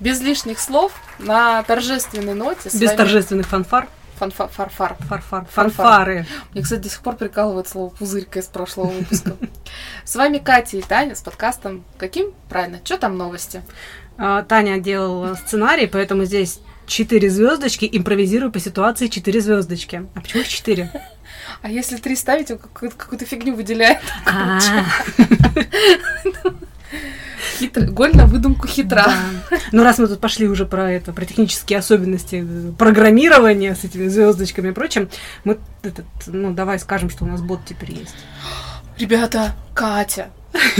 Без лишних слов, на торжественной ноте. Без вами- торжественных фанфар. Фанфа- Фарфар. Фарфар. Фанфар. Фанфары. Мне, кстати, до сих пор прикалывает слово пузырька из прошлого выпуска. С вами Катя и Таня с подкастом «Каким?» Правильно, что там новости? А, Таня делала сценарий, поэтому здесь четыре звездочки, импровизирую по ситуации четыре звездочки. А почему их четыре? А если три ставить, он какую-то, какую-то фигню выделяет. Хитро. Голь на выдумку хитра. да. Ну, раз мы тут пошли уже про это, про технические особенности программирования с этими звездочками и прочим, мы этот, ну, давай скажем, что у нас бот теперь есть. Ребята, Катя,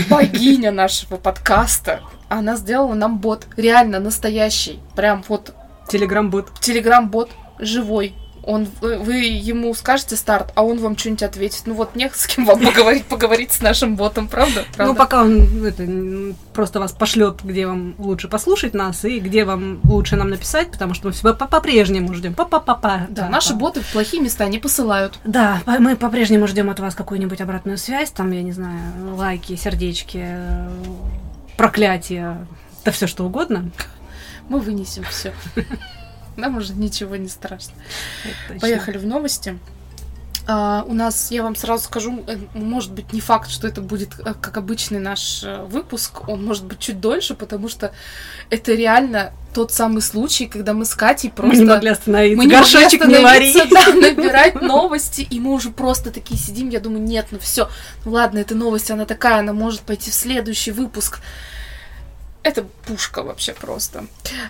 богиня нашего подкаста, она сделала нам бот. Реально настоящий. Прям вот Телеграм-бот. телеграм-бот живой. Он, вы, ему скажете старт, а он вам что-нибудь ответит. Ну вот не с кем вам поговорить, поговорить с нашим ботом, правда? Ну, Правда? пока он это, просто вас пошлет, где вам лучше послушать нас и где вам лучше нам написать, потому что мы всегда по- по-прежнему ждем. Па-па-па-па. Да, наши боты в плохие места не посылают. Да, мы по-прежнему ждем от вас какую-нибудь обратную связь, там, я не знаю, лайки, сердечки, э, проклятия, да все что угодно. Мы вынесем все. Нам уже ничего не страшно. Поехали в новости. А, у нас, я вам сразу скажу, э, может быть, не факт, что это будет э, как обычный наш э, выпуск. Он может быть чуть дольше, потому что это реально тот самый случай, когда мы с Катей Мы просто... не могли остановиться. Мы не могли Горшочек не вари. остановиться, да, набирать новости, и мы уже просто такие сидим, я думаю, нет, ну все, ну ладно, эта новость, она такая, она может пойти в следующий выпуск. Это пушка вообще просто.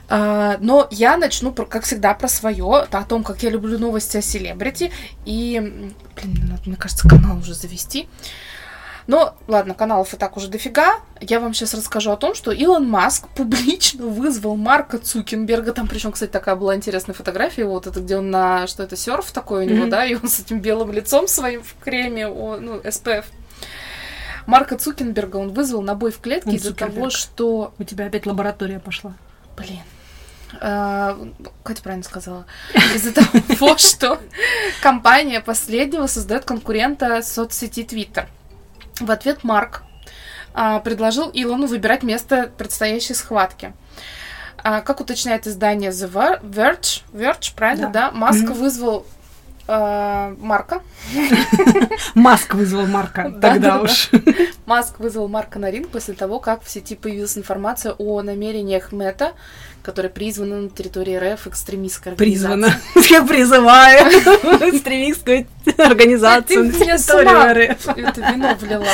А, но я начну, как всегда, про свое, о том, как я люблю новости о селебрити. И, блин, надо, мне кажется, канал уже завести. Но, ладно, каналов и так уже дофига. Я вам сейчас расскажу о том, что Илон Маск публично вызвал Марка Цукенберга. Там, причем, кстати, такая была интересная фотография. Вот это, где он на... Что это, серф такой у него, Мгм. да? И он с этим белым лицом своим в креме, о, ну, SPF. Марка Цукенберга он вызвал на бой в клетке из-за того, что... У тебя опять лаборатория пошла. Блин. А, Катя правильно сказала. Из-за того, что компания последнего создает конкурента соцсети Twitter. В ответ Марк а, предложил Илону выбирать место предстоящей схватки. А, Как уточняет издание The Ver- Verge, Verge правильно, да? Да. Маск Мгм. вызвал Марка. Маск вызвал Марка Да, тогда да, уж. Маск вызвал Марка на ринг после того, как в сети появилась информация о намерениях Мета, которые призваны на территории РФ экстремистской. Призвана. Я призываю экстремистскую организацию на ума РФ. Это вино влила.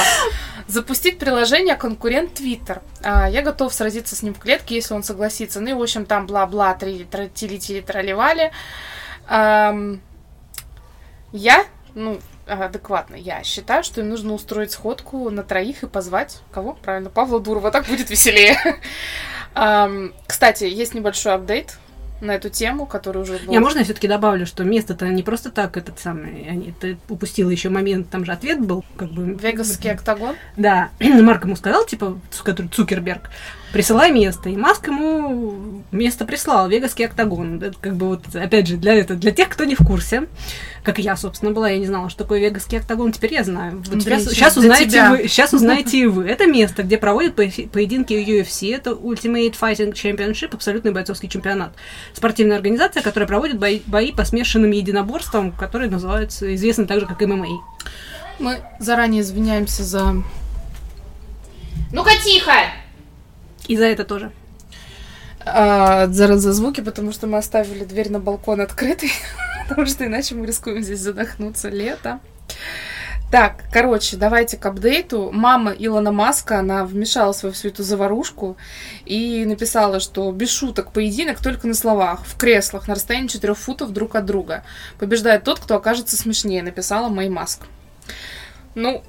Запустить приложение конкурент Twitter. А, я готов сразиться с ним в клетке, если он согласится. Ну и, в общем, там бла-бла, тили-тили, тролливали. Я, ну, адекватно, я считаю, что им нужно устроить сходку на троих и позвать кого? Правильно, Павла Дурова, так будет веселее. Кстати, есть небольшой апдейт на эту тему, который уже был. Я можно я все-таки добавлю, что место-то не просто так этот самый, ты упустила еще момент, там же ответ был, как бы. Вегасский октагон. Да, Марк ему сказал, типа, который Цукерберг, присылай место. И Маск ему место прислал, Вегасский октагон. Это как бы вот, опять же, для, это, для тех, кто не в курсе, как я, собственно, была, я не знала, что такое Вегасский октагон, теперь я знаю. Вот Андрей, сейчас, сейчас узнаете тебя. вы, сейчас узнаете и вы. Это место, где проводят поединки UFC, это Ultimate Fighting Championship, абсолютный бойцовский чемпионат. Спортивная организация, которая проводит бои, бои по смешанным единоборствам, которые называются, известны также как ММА. Мы заранее извиняемся за Ну-ка тихо! И за это тоже. а, за, за звуки, потому что мы оставили дверь на балкон открытой, потому что иначе мы рискуем здесь задохнуться лето. Так, короче, давайте к апдейту. Мама Илона Маска, она вмешалась во всю эту заварушку и написала, что без шуток поединок только на словах, в креслах, на расстоянии 4 футов друг от друга. Побеждает тот, кто окажется смешнее, написала Мэй Маск. Ну,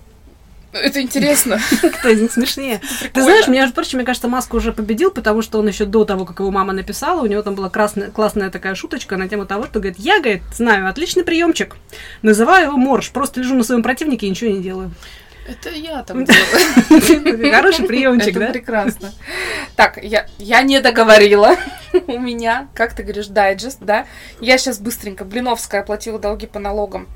это интересно. Кто из них смешнее? Ты знаешь, мне, между прочим, мне кажется, Маск уже победил, потому что он еще до того, как его мама написала, у него там была красная, классная такая шуточка на тему того, что говорит, я, говорит, знаю, отличный приемчик, называю его морж, просто лежу на своем противнике и ничего не делаю. Это я там делаю. Хороший приемчик, да? прекрасно. Так, я, я не договорила. у меня, как ты говоришь, дайджест, да? Я сейчас быстренько, Блиновская оплатила долги по налогам,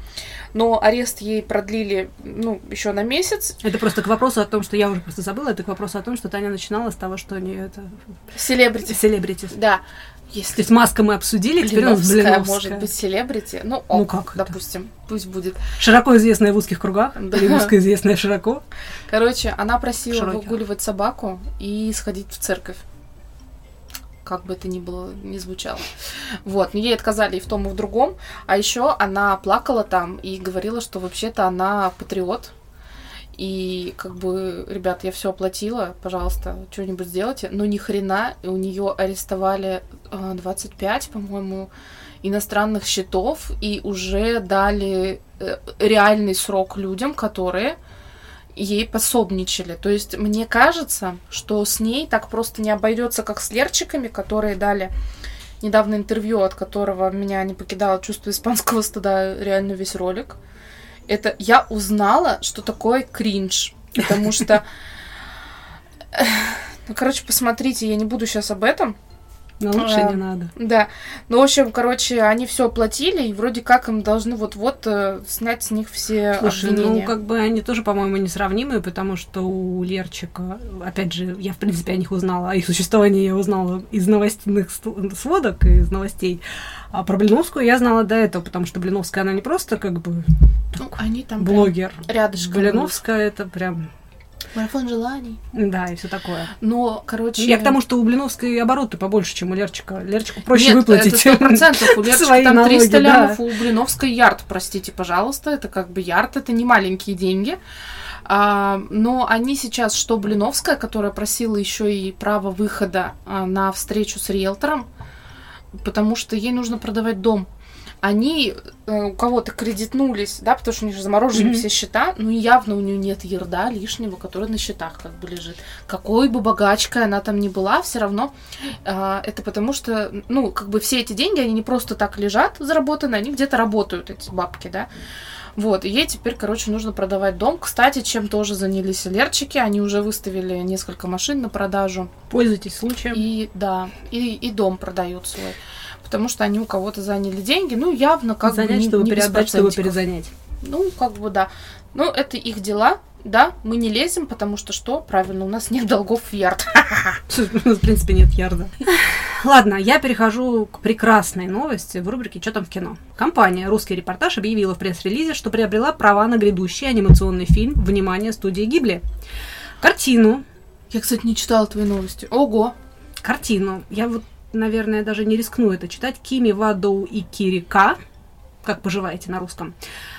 но арест ей продлили, ну, еще на месяц. Это просто к вопросу о том, что я уже просто забыла, это к вопросу о том, что Таня начинала с того, что не это... Селебрити. Селебрити. Да. То Если есть маска мы обсудили, теперь у нас Блиновская может быть селебрити, ну, Ну ок, как это? допустим, пусть будет. Широко известная в узких кругах, Да. или узкоизвестная широко. Короче, она просила Широких. выгуливать собаку и сходить в церковь. Как бы это ни было, не звучало. Вот, но ей отказали и в том, и в другом. А еще она плакала там и говорила, что вообще-то она патриот. И как бы, ребят, я все оплатила, пожалуйста, что-нибудь сделайте. Но ни хрена, у нее арестовали а, 25, по-моему, иностранных счетов и уже дали э, реальный срок людям, которые ей пособничали. То есть мне кажется, что с ней так просто не обойдется, как с Лерчиками, которые дали недавно интервью, от которого меня не покидало чувство испанского стыда, реально весь ролик. Это я узнала, что такое кринж, потому что... Ну, короче, посмотрите, я не буду сейчас об этом. Но лучше А, не надо. Да. Ну, в общем, короче, они все оплатили, и вроде как им должны вот-вот э, снять с них все Слушай, ну обвинения. как бы они тоже, по-моему, несравнимые, потому что у Лерчика, опять же, я в принципе о них узнала, о их существовании я узнала из новостных ст- сводок, из новостей. А про Блиновскую я знала до этого, потому что Блиновская, она не просто как бы Ну, они там блогер. рядышком. Блиновская это прям. Марафон желаний. да, и все такое. Но, короче... Я к тому, что у Блиновской обороты побольше, чем у Лерчика. Лерчику проще Нет, выплатить. это сто процентов. У Лерчика там налоги, 300 да. лямов, у Блиновской ярд, простите, пожалуйста. Это как бы ярд, это не маленькие деньги. А, но они сейчас, что Блиновская, которая просила еще и право выхода а, на встречу с риэлтором, потому что ей нужно продавать дом. Они э, у кого-то кредитнулись, да, потому что у них же заморожены Мгм. все счета, ну и явно у нее нет ерда лишнего, который на счетах как бы лежит. Какой бы богачкой она там ни была, все равно а, это потому что, ну, как бы все эти деньги, они не просто так лежат заработанные, они где-то работают, эти бабки, да. Вот, и ей теперь, короче, нужно продавать дом. Кстати, чем тоже занялись лерчики, они уже выставили несколько машин на продажу. Пользуйтесь случаем. И, да, и, и дом продают свой. Потому что они у кого-то заняли деньги, ну, явно как Занять, бы не, чтобы не переотдать, чтобы перезанять. Ну, как бы да. Ну, это их дела, да, мы не лезем, потому что что? Правильно, у нас нет долгов в ярд. У нас, в принципе, нет ярда. Ладно, я перехожу к прекрасной новости в рубрике «Что там в кино?». Компания «Русский репортаж» объявила в пресс-релизе, что приобрела права на грядущий анимационный фильм «Внимание! Студии Гибли». Картину, Я, кстати, не читала твои новости. Ого! картину, я вот, наверное, даже не рискну это читать, Кими Вадоу и Кирика, как поживаете на русском,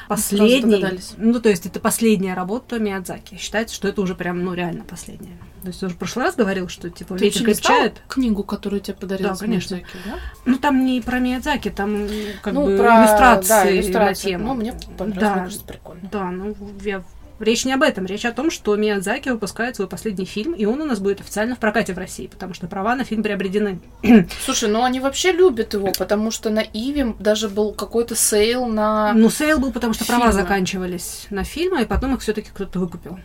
последний, ну, то есть это последняя работа Миядзаки. Считается, что это уже прям, ну, реально последняя. То есть уже в прошлый раз говорил, что, типа, Ты ветер крепчает. книгу, которую тебе подарил Да, конечно. Миядзаки, да? Ну, там не про Миядзаки, там как ну, бы про иллюстрации, да, на иллюстрации. тему. Ну, мне понравилось, Да. мне кажется, прикольно. Да, ну, я... Речь не об этом, речь о том, что Миядзаки выпускает свой последний фильм, и он у нас будет официально в прокате в России, потому что права на фильм приобретены. Слушай, ну они вообще любят его, потому что на Иви даже был какой-то sale на... Ну, sale был, потому что права Фильмы. заканчивались на фильмы, и потом их все-таки кто-то выкупил.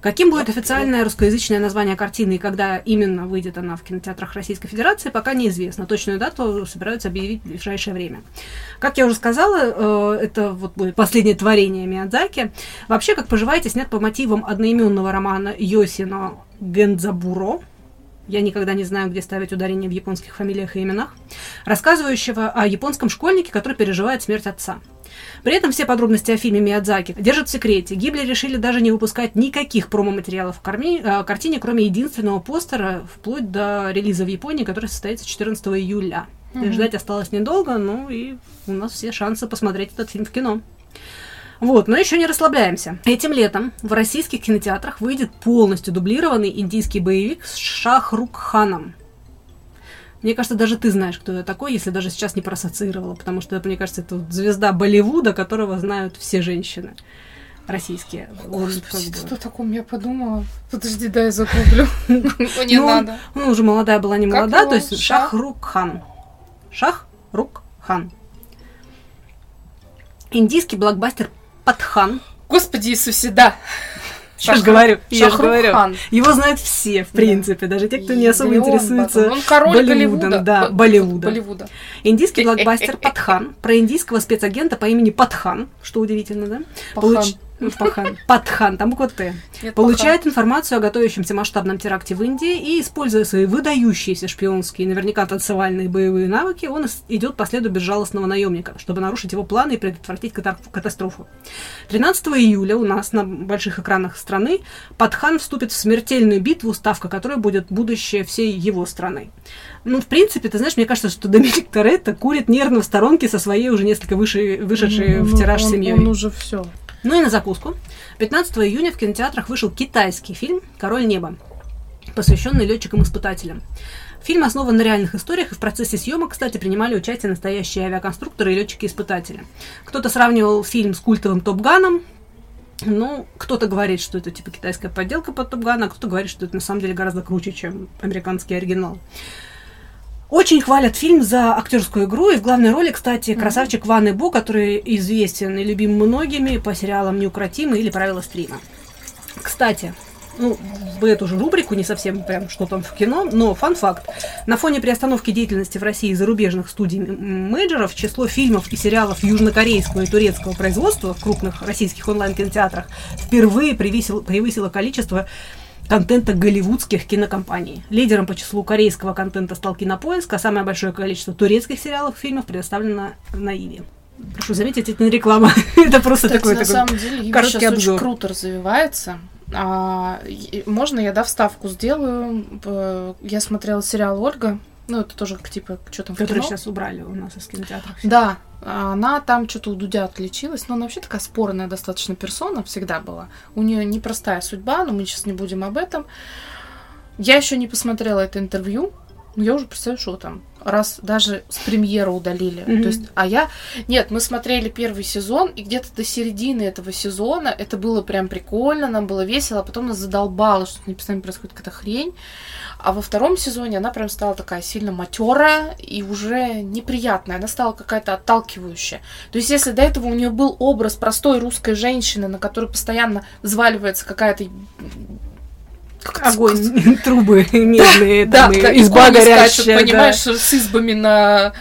Каким будет официальное русскоязычное название картины и когда именно выйдет она в кинотеатрах Российской Федерации, пока неизвестно. Точную дату собираются объявить в ближайшее время. Как я уже сказала, э, это вот будет последнее творение Миядзаки. Вообще, как поживаете, снят по мотивам одноименного романа Йосино Гензабуро. Я никогда не знаю, где ставить ударение в японских фамилиях и именах. Рассказывающего о японском школьнике, который переживает смерть отца. При этом все подробности о фильме Миядзаки держат в секрете. Гибли решили даже не выпускать никаких промо-материалов в корми- э, картине, кроме единственного постера, вплоть до релиза в Японии, который состоится 14 июля. Мгм. Ждать осталось недолго, ну и у нас все шансы посмотреть этот фильм в кино. Вот, но еще не расслабляемся. Этим летом в российских кинотеатрах выйдет полностью дублированный индийский боевик с Шахрукханом. Мне кажется, даже ты знаешь, кто это такой, если даже сейчас не проассоциировала, потому что, мне кажется, это вот звезда Болливуда, которого знают все женщины российские. Господи, кто таком я подумала? Подожди, дай я загуглю. Ну, Не Ну, надо. Ну, уже молодая была, не молодая, то есть Шах? Шахрукхан. Шахрукхан. Индийский блокбастер Патхан. Господи Иисусе, да. Я же говорю, я же говорю. Хан. Его знают все, в принципе, даже те, кто не особо интересуется. Он король Болливудом, Голливуда. да, Болливуда. Болливуда. Индийский блокбастер «Патхан» про индийского спецагента по имени Патхан, что удивительно, да? Пахан. Получ- Пахан. Патхан, там буква Т. Нет, Получает информацию о готовящемся масштабном теракте в Индии и, используя свои выдающиеся шпионские, наверняка танцевальные боевые навыки, он идет по следу безжалостного наемника, чтобы нарушить его планы и предотвратить ката- катастрофу. 13 июля у нас на больших экранах страны Патхан вступит в смертельную битву, ставка которой будет будущее всей его страны. Ну, в принципе, ты знаешь, мне кажется, что Доминик Торетто курит нервно в сторонке со своей уже несколько выше, вышедшей в тираж он, семьей. Он уже все. Ну и на закуску. 15 июня в кинотеатрах вышел китайский фильм «Король неба», посвященный летчикам-испытателям. Фильм основан на реальных историях, и в процессе съемок, кстати, принимали участие настоящие авиаконструкторы и летчики-испытатели. Кто-то сравнивал фильм с культовым Топ-Ганом, ну, кто-то говорит, что это типа китайская подделка под Топ-Гана, а кто-то говорит, что это на самом деле гораздо круче, чем американский оригинал. Очень хвалят фильм за актерскую игру, и в главной роли, кстати, красавчик Ван Бо, который известен и любим многими по сериалам «Неукротимый» или «Правила стрима». Кстати, ну, в эту же рубрику, не совсем прям что там в кино, но фан-факт. На фоне приостановки деятельности в России зарубежных студий м- мейджеров число фильмов и сериалов южнокорейского и турецкого производства в крупных российских онлайн-кинотеатрах впервые превысило, превысило количество контента голливудских кинокомпаний. Лидером по числу корейского контента стал Кинопоиск, а самое большое количество турецких сериалов и фильмов предоставлено на Иви. Прошу заметить, это не реклама. это просто Кстати, такой, на такой самом деле, Иви короткий сейчас обзор. очень круто развивается. А, можно я, да, вставку сделаю? Я смотрела сериал «Ольга». Ну, это тоже типа, что там кино. сейчас убрали у нас из кинотеатров. Да, она там что-то у Дудя отличилась, но она вообще такая спорная достаточно персона всегда была. У нее непростая судьба, но мы сейчас не будем об этом. Я еще не посмотрела это интервью, но я уже представляю, что там. Раз даже с премьеры удалили. Мгм. То есть, а я... Нет, мы смотрели первый сезон, и где-то до середины этого сезона это было прям прикольно, нам было весело, а потом нас задолбало, что с ней постоянно происходит какая-то хрень. А во втором сезоне она прям стала такая сильно матерая и уже неприятная. Она стала какая-то отталкивающая. То есть, если до этого у нее был образ простой русской женщины, на которую постоянно взваливается какая-то Огонь, трубы медные, да, изба горящая. понимаешь, с избами на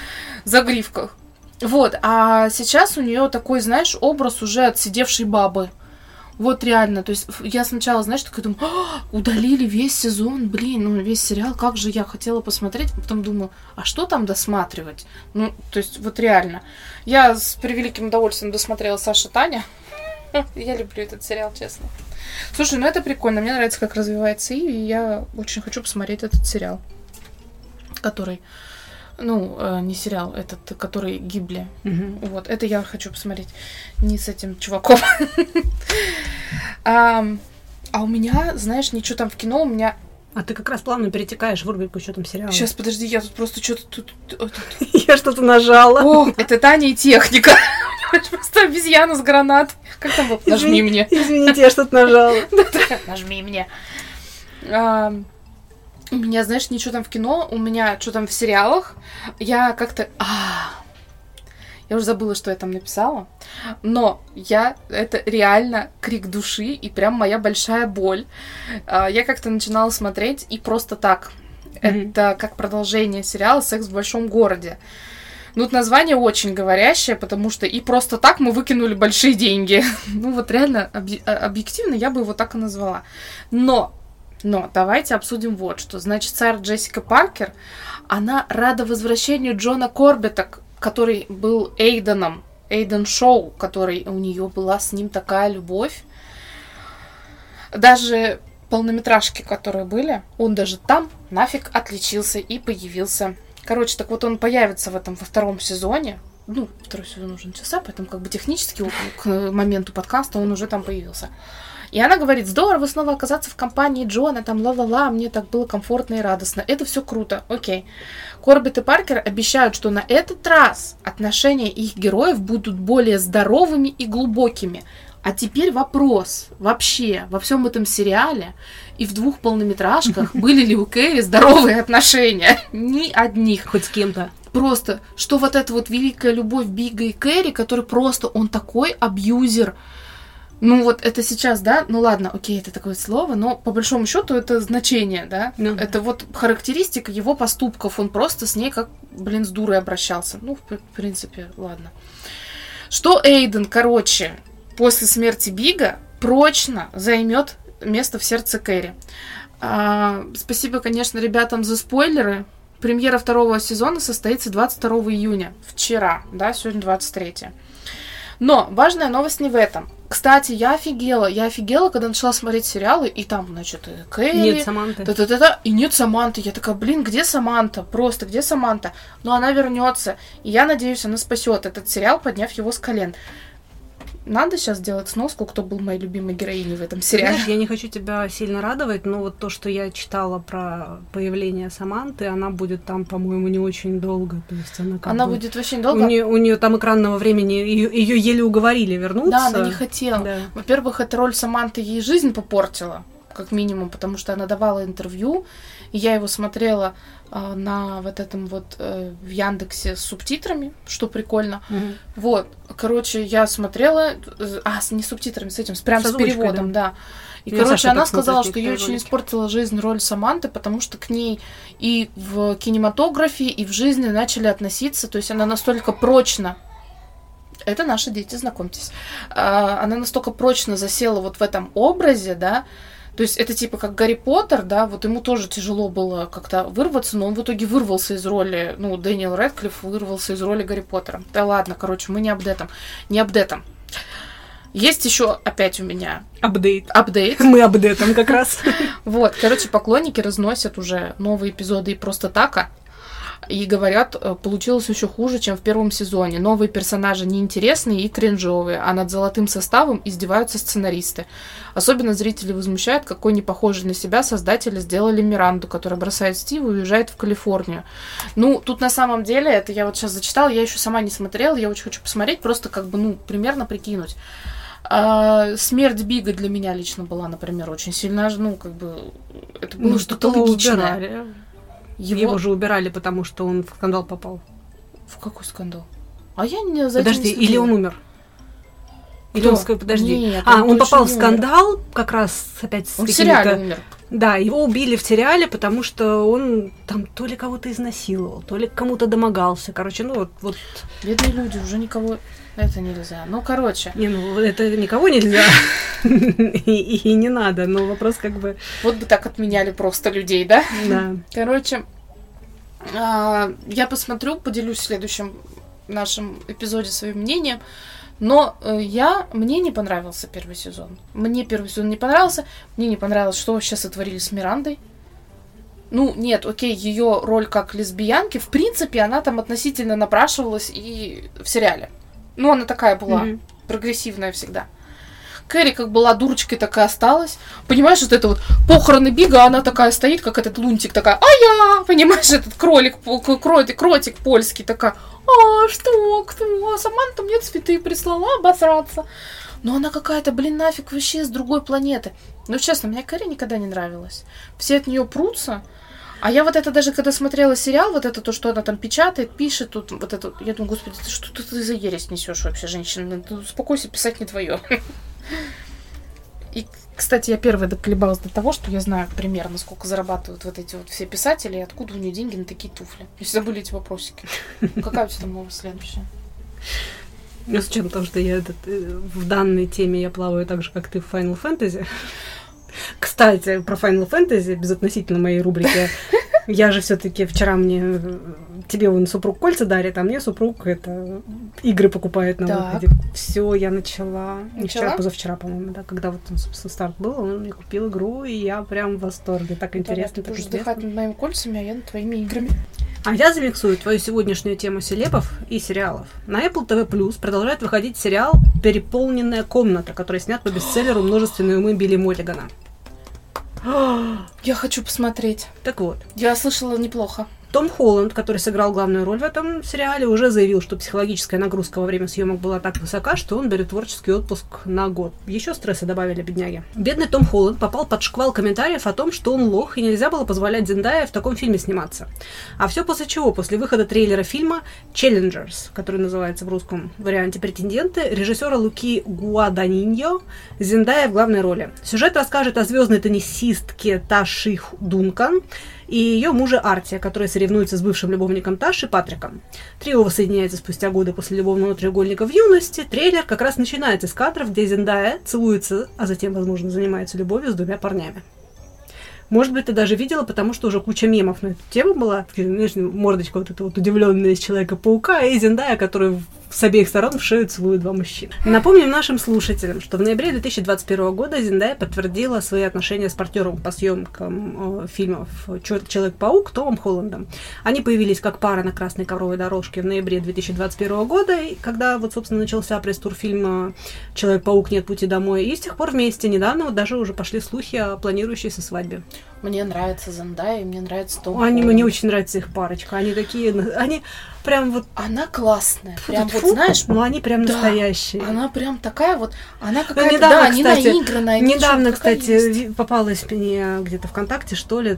загривках. Вот, а сейчас у нее такой, знаешь, образ уже отсидевшей бабы. Вот реально, то есть я сначала, знаешь, такая думаю, «А, удалили весь сезон, блин, ну весь сериал, как же я хотела посмотреть, потом думаю, а что там досматривать? Ну, то есть вот реально. Я с превеликим удовольствием досмотрела Саша Таня. Я люблю этот сериал, честно. Слушай, ну это прикольно, мне нравится, как развивается Иви, и я очень хочу посмотреть этот сериал, который, ну, э, не сериал, этот, который Гибли. Мгм. Вот, это я хочу посмотреть. Не с этим чуваком. Ам, А у меня, знаешь, ничего там в кино, у меня... А ты как раз плавно перетекаешь в рубрику, что там сериал. Сейчас, подожди, я тут просто что-то тут... Я что-то нажала. О, это Таня и техника. Просто обезьяна с гранатой. Как там было? Нажми мне. Извините, я что-то нажала. Нажми мне. У меня, знаешь, ничего там в кино, у меня что там в сериалах. Я как-то... Я уже забыла, что я там написала. Но я... Это реально крик души и прям моя большая боль. А, Я как-то начинала смотреть и просто так. Мгм. Это как продолжение сериала «Секс в большом городе». Ну, вот название очень говорящее, потому что и просто так мы выкинули большие деньги. Ну, вот реально, объ- а- объективно, я бы его так и назвала. Но, но, давайте обсудим вот что. Значит, Сара Джессика Паркер, она рада возвращению Джона Корбета, который был Эйденом, Эйден Шоу, который у нее была с ним такая любовь. Даже полнометражки, которые были, он даже там нафиг отличился и появился. Короче, так вот он появится в этом во втором сезоне. Ну, второй сезон уже начался, поэтому как бы технически к моменту подкаста он уже там появился. И она говорит, здорово снова оказаться в компании Джона, там ла-ла-ла, мне так было комфортно и радостно. Это все круто, окей. Корбет и Паркер обещают, что на этот раз отношения их героев будут более здоровыми и глубокими. А теперь вопрос. Вообще, во всем этом сериале и в двух полнометражках были ли у Кэрри здоровые отношения? Ни одних. Хоть с кем-то. Просто, что вот эта вот великая любовь Бига и Кэрри, который просто, он такой абьюзер. Ну вот это сейчас, да, ну ладно, окей, это такое слово, но по большому счету это значение, да. Ну да. Это вот характеристика его поступков. Он просто с ней как, блин, с дурой обращался. Ну, в принципе, ладно. Что Эйден, короче, после смерти Бига прочно займет место в сердце Кэрри. А, спасибо, конечно, ребятам за спойлеры. Премьера второго сезона состоится 22 июня. Вчера, да, сегодня 23. Но важная новость не в этом. Кстати, я офигела. Я офигела, когда начала смотреть сериалы, и там, значит, и Кэрри, Нет, Саманты. да-да-да-да, и нет Саманты. Я такая, блин, где Саманта? Просто, где Саманта? Но она вернется, и я надеюсь, она спасет этот сериал, подняв его с колен. Надо сейчас сделать сноску, кто был моей любимой героиней в этом сериале. Знаешь, я не хочу тебя сильно радовать, но вот то, что я читала про появление Саманты, она будет там, по-моему, не очень долго. То есть она как Она бы- будет очень У долго. нее, там экранного времени, ее, еле уговорили вернуться. Да, она не хотела. Да. Во-первых, эта роль Саманты ей жизнь попортила, как минимум, потому что она давала интервью, и я его смотрела на вот этом вот э, в Яндексе с субтитрами, что прикольно. Мгм. Вот, короче, я смотрела, э, а, с, не с субтитрами, с этим, с, прям С с, переводом, да. И, Я короче, она сказала, что ей некоторые очень испортила жизнь роль Саманты, потому что к ней и в кинематографе, и в жизни начали относиться, то есть она настолько прочно это наши дети, знакомьтесь. А, Она настолько прочно засела вот в этом образе, да, то есть это типа как Гарри Поттер, да, вот ему тоже тяжело было как-то вырваться, но он в итоге вырвался из роли, ну, Дэниел Рэдклифф вырвался из роли Гарри Поттера. Да ладно, короче, мы не об этом, не об этом. Есть еще опять у меня Апдейт. апдейт. Мы апдейтом как раз. Вот, короче, поклонники разносят уже новые эпизоды и просто така. И говорят, э, получилось еще хуже, чем в первом сезоне. Новые персонажи неинтересные и кринжовые, а над золотым составом издеваются сценаристы. Особенно зрители возмущают, какой непохожий на себя создатели сделали Миранду, которая бросает Стива и уезжает в Калифорнию. Ну, тут на самом деле, это я вот сейчас зачитала, я еще сама не смотрела, я очень хочу посмотреть, просто как бы, ну, примерно прикинуть. А, смерть Бига для меня лично была, например, очень сильно, ну, как бы, это было Ну, что-то логичное. убирали. Его... Его же убирали, потому что он в скандал попал. В какой скандал? А я не за Подожди, не или он умер? Или Кто? он, подожди. Нет, а, он он попал в не умер. скандал, как раз опять с Он какими-то-. Да, его убили в сериале, потому что он там то ли кого-то изнасиловал, то ли кому-то домогался. Короче, ну вот, вот Бедные люди, уже никого... Это нельзя. Ну, короче, не, ну это никого нельзя. И и не надо, но вопрос как бы, вот бы так отменяли просто людей, да? да. Короче, а, я посмотрю, поделюсь в следующем нашем эпизоде своим мнением. Но э, я, мне не понравился первый сезон. Мне первый сезон не понравился. Мне не понравилось, что сейчас сотворили с Мирандой. Ну, нет, окей, ее роль как лесбиянки, в принципе, она там относительно напрашивалась и в сериале. Ну, она такая была, Мгм. прогрессивная всегда. Кэрри как была дурочкой, такая осталась. Понимаешь, вот это вот похороны Бига, она такая стоит, как этот лунтик, такая, а я, понимаешь, этот кролик, кротик, кротик польский, такая, а что, кто, Саманта мне цветы прислала обосраться. Но она какая-то, блин, нафиг вообще с другой планеты. Ну, честно, мне Кэрри никогда не нравилась. Все от нее прутся. А я вот это даже, когда смотрела сериал, вот это то, что она там печатает, пишет, тут вот это, я думаю, господи, ты что ты за ересь несешь вообще, женщина? Ты успокойся, писать не твое. И, кстати, я первая доколебалась до того, что я знаю примерно, сколько зарабатывают вот эти вот все писатели, и откуда у нее деньги на такие туфли. Если забыли эти вопросики. Какая у тебя там новость следующая? Ну, с учетом того, что я этот, э, в данной теме я плаваю так же, как ты в Final Fantasy. Кстати, про Final Fantasy, безотносительно моей рубрики, я же все-таки вчера мне э, тебе он супруг кольца дарит, а мне супруг это игры покупает на Так. выходе. Все, я начала. Вчера, Начала? позавчера, по-моему, да, когда вот он, собственно, старт был, он мне купил игру, и я прям в восторге. Так интересно, ты так будешь вздыхать над моими кольцами, а я над твоими играми. А я замиксую твою сегодняшнюю тему селепов и сериалов. На Apple TV Plus продолжает выходить сериал «Переполненная комната», который снят по бестселлеру «Множественные умы» Билли Моллигана. Я хочу посмотреть. Так вот, Я слышала неплохо. Том Холланд, который сыграл главную роль в этом сериале, уже заявил, что психологическая нагрузка во время съемок была так высока, что он берет творческий отпуск на год. Еще стресса добавили бедняги. Бедный Том Холланд попал под шквал комментариев о том, что он лох, и нельзя было позволять Зендая в таком фильме сниматься. А все после чего? После выхода трейлера фильма «Challengers», который называется в русском варианте «Претенденты», режиссера Луки Гуаданиньо, Зендая в главной роли. Сюжет расскажет о звездной теннисистке Таши Дункан, и ее мужа Артия, который соревнуется с бывшим любовником Таши Патриком. Трио воссоединяется спустя годы после любовного треугольника в юности. Трейлер как раз начинается с кадров, где Зендая целуется, а затем, возможно, занимается любовью с двумя парнями. Может быть, ты даже видела, потому что уже куча мемов на эту тему была. Знаешь, мордочка вот эта вот удивленная из Человека-паука и Зендая, который с обеих сторон в шею целуют два мужчины. Напомним нашим слушателям, что в ноябре 2021 года Зендая подтвердила свои отношения с партнером по съемкам э, фильмов Человек-паук Томом Холландом. Они появились как пара на красной ковровой дорожке в ноябре 2021 года, когда вот, собственно, начался пресс-тур фильма Человек-паук Нет пути домой. И с тех пор вместе. Недавно вот даже уже пошли слухи о планирующейся свадьбе. Мне нравится Зендая, и мне нравится Том Они, Холланд. мне очень нравится их парочка. Они такие, они прям вот... Она классная. фу, Прям фу, вот, знаешь, ну они прям да, настоящие. Она прям такая вот, она Ну, какая-то, недавно, да, не кстати, наигранная. Недавно, кстати, есть. попалась мне где-то ВКонтакте, что ли,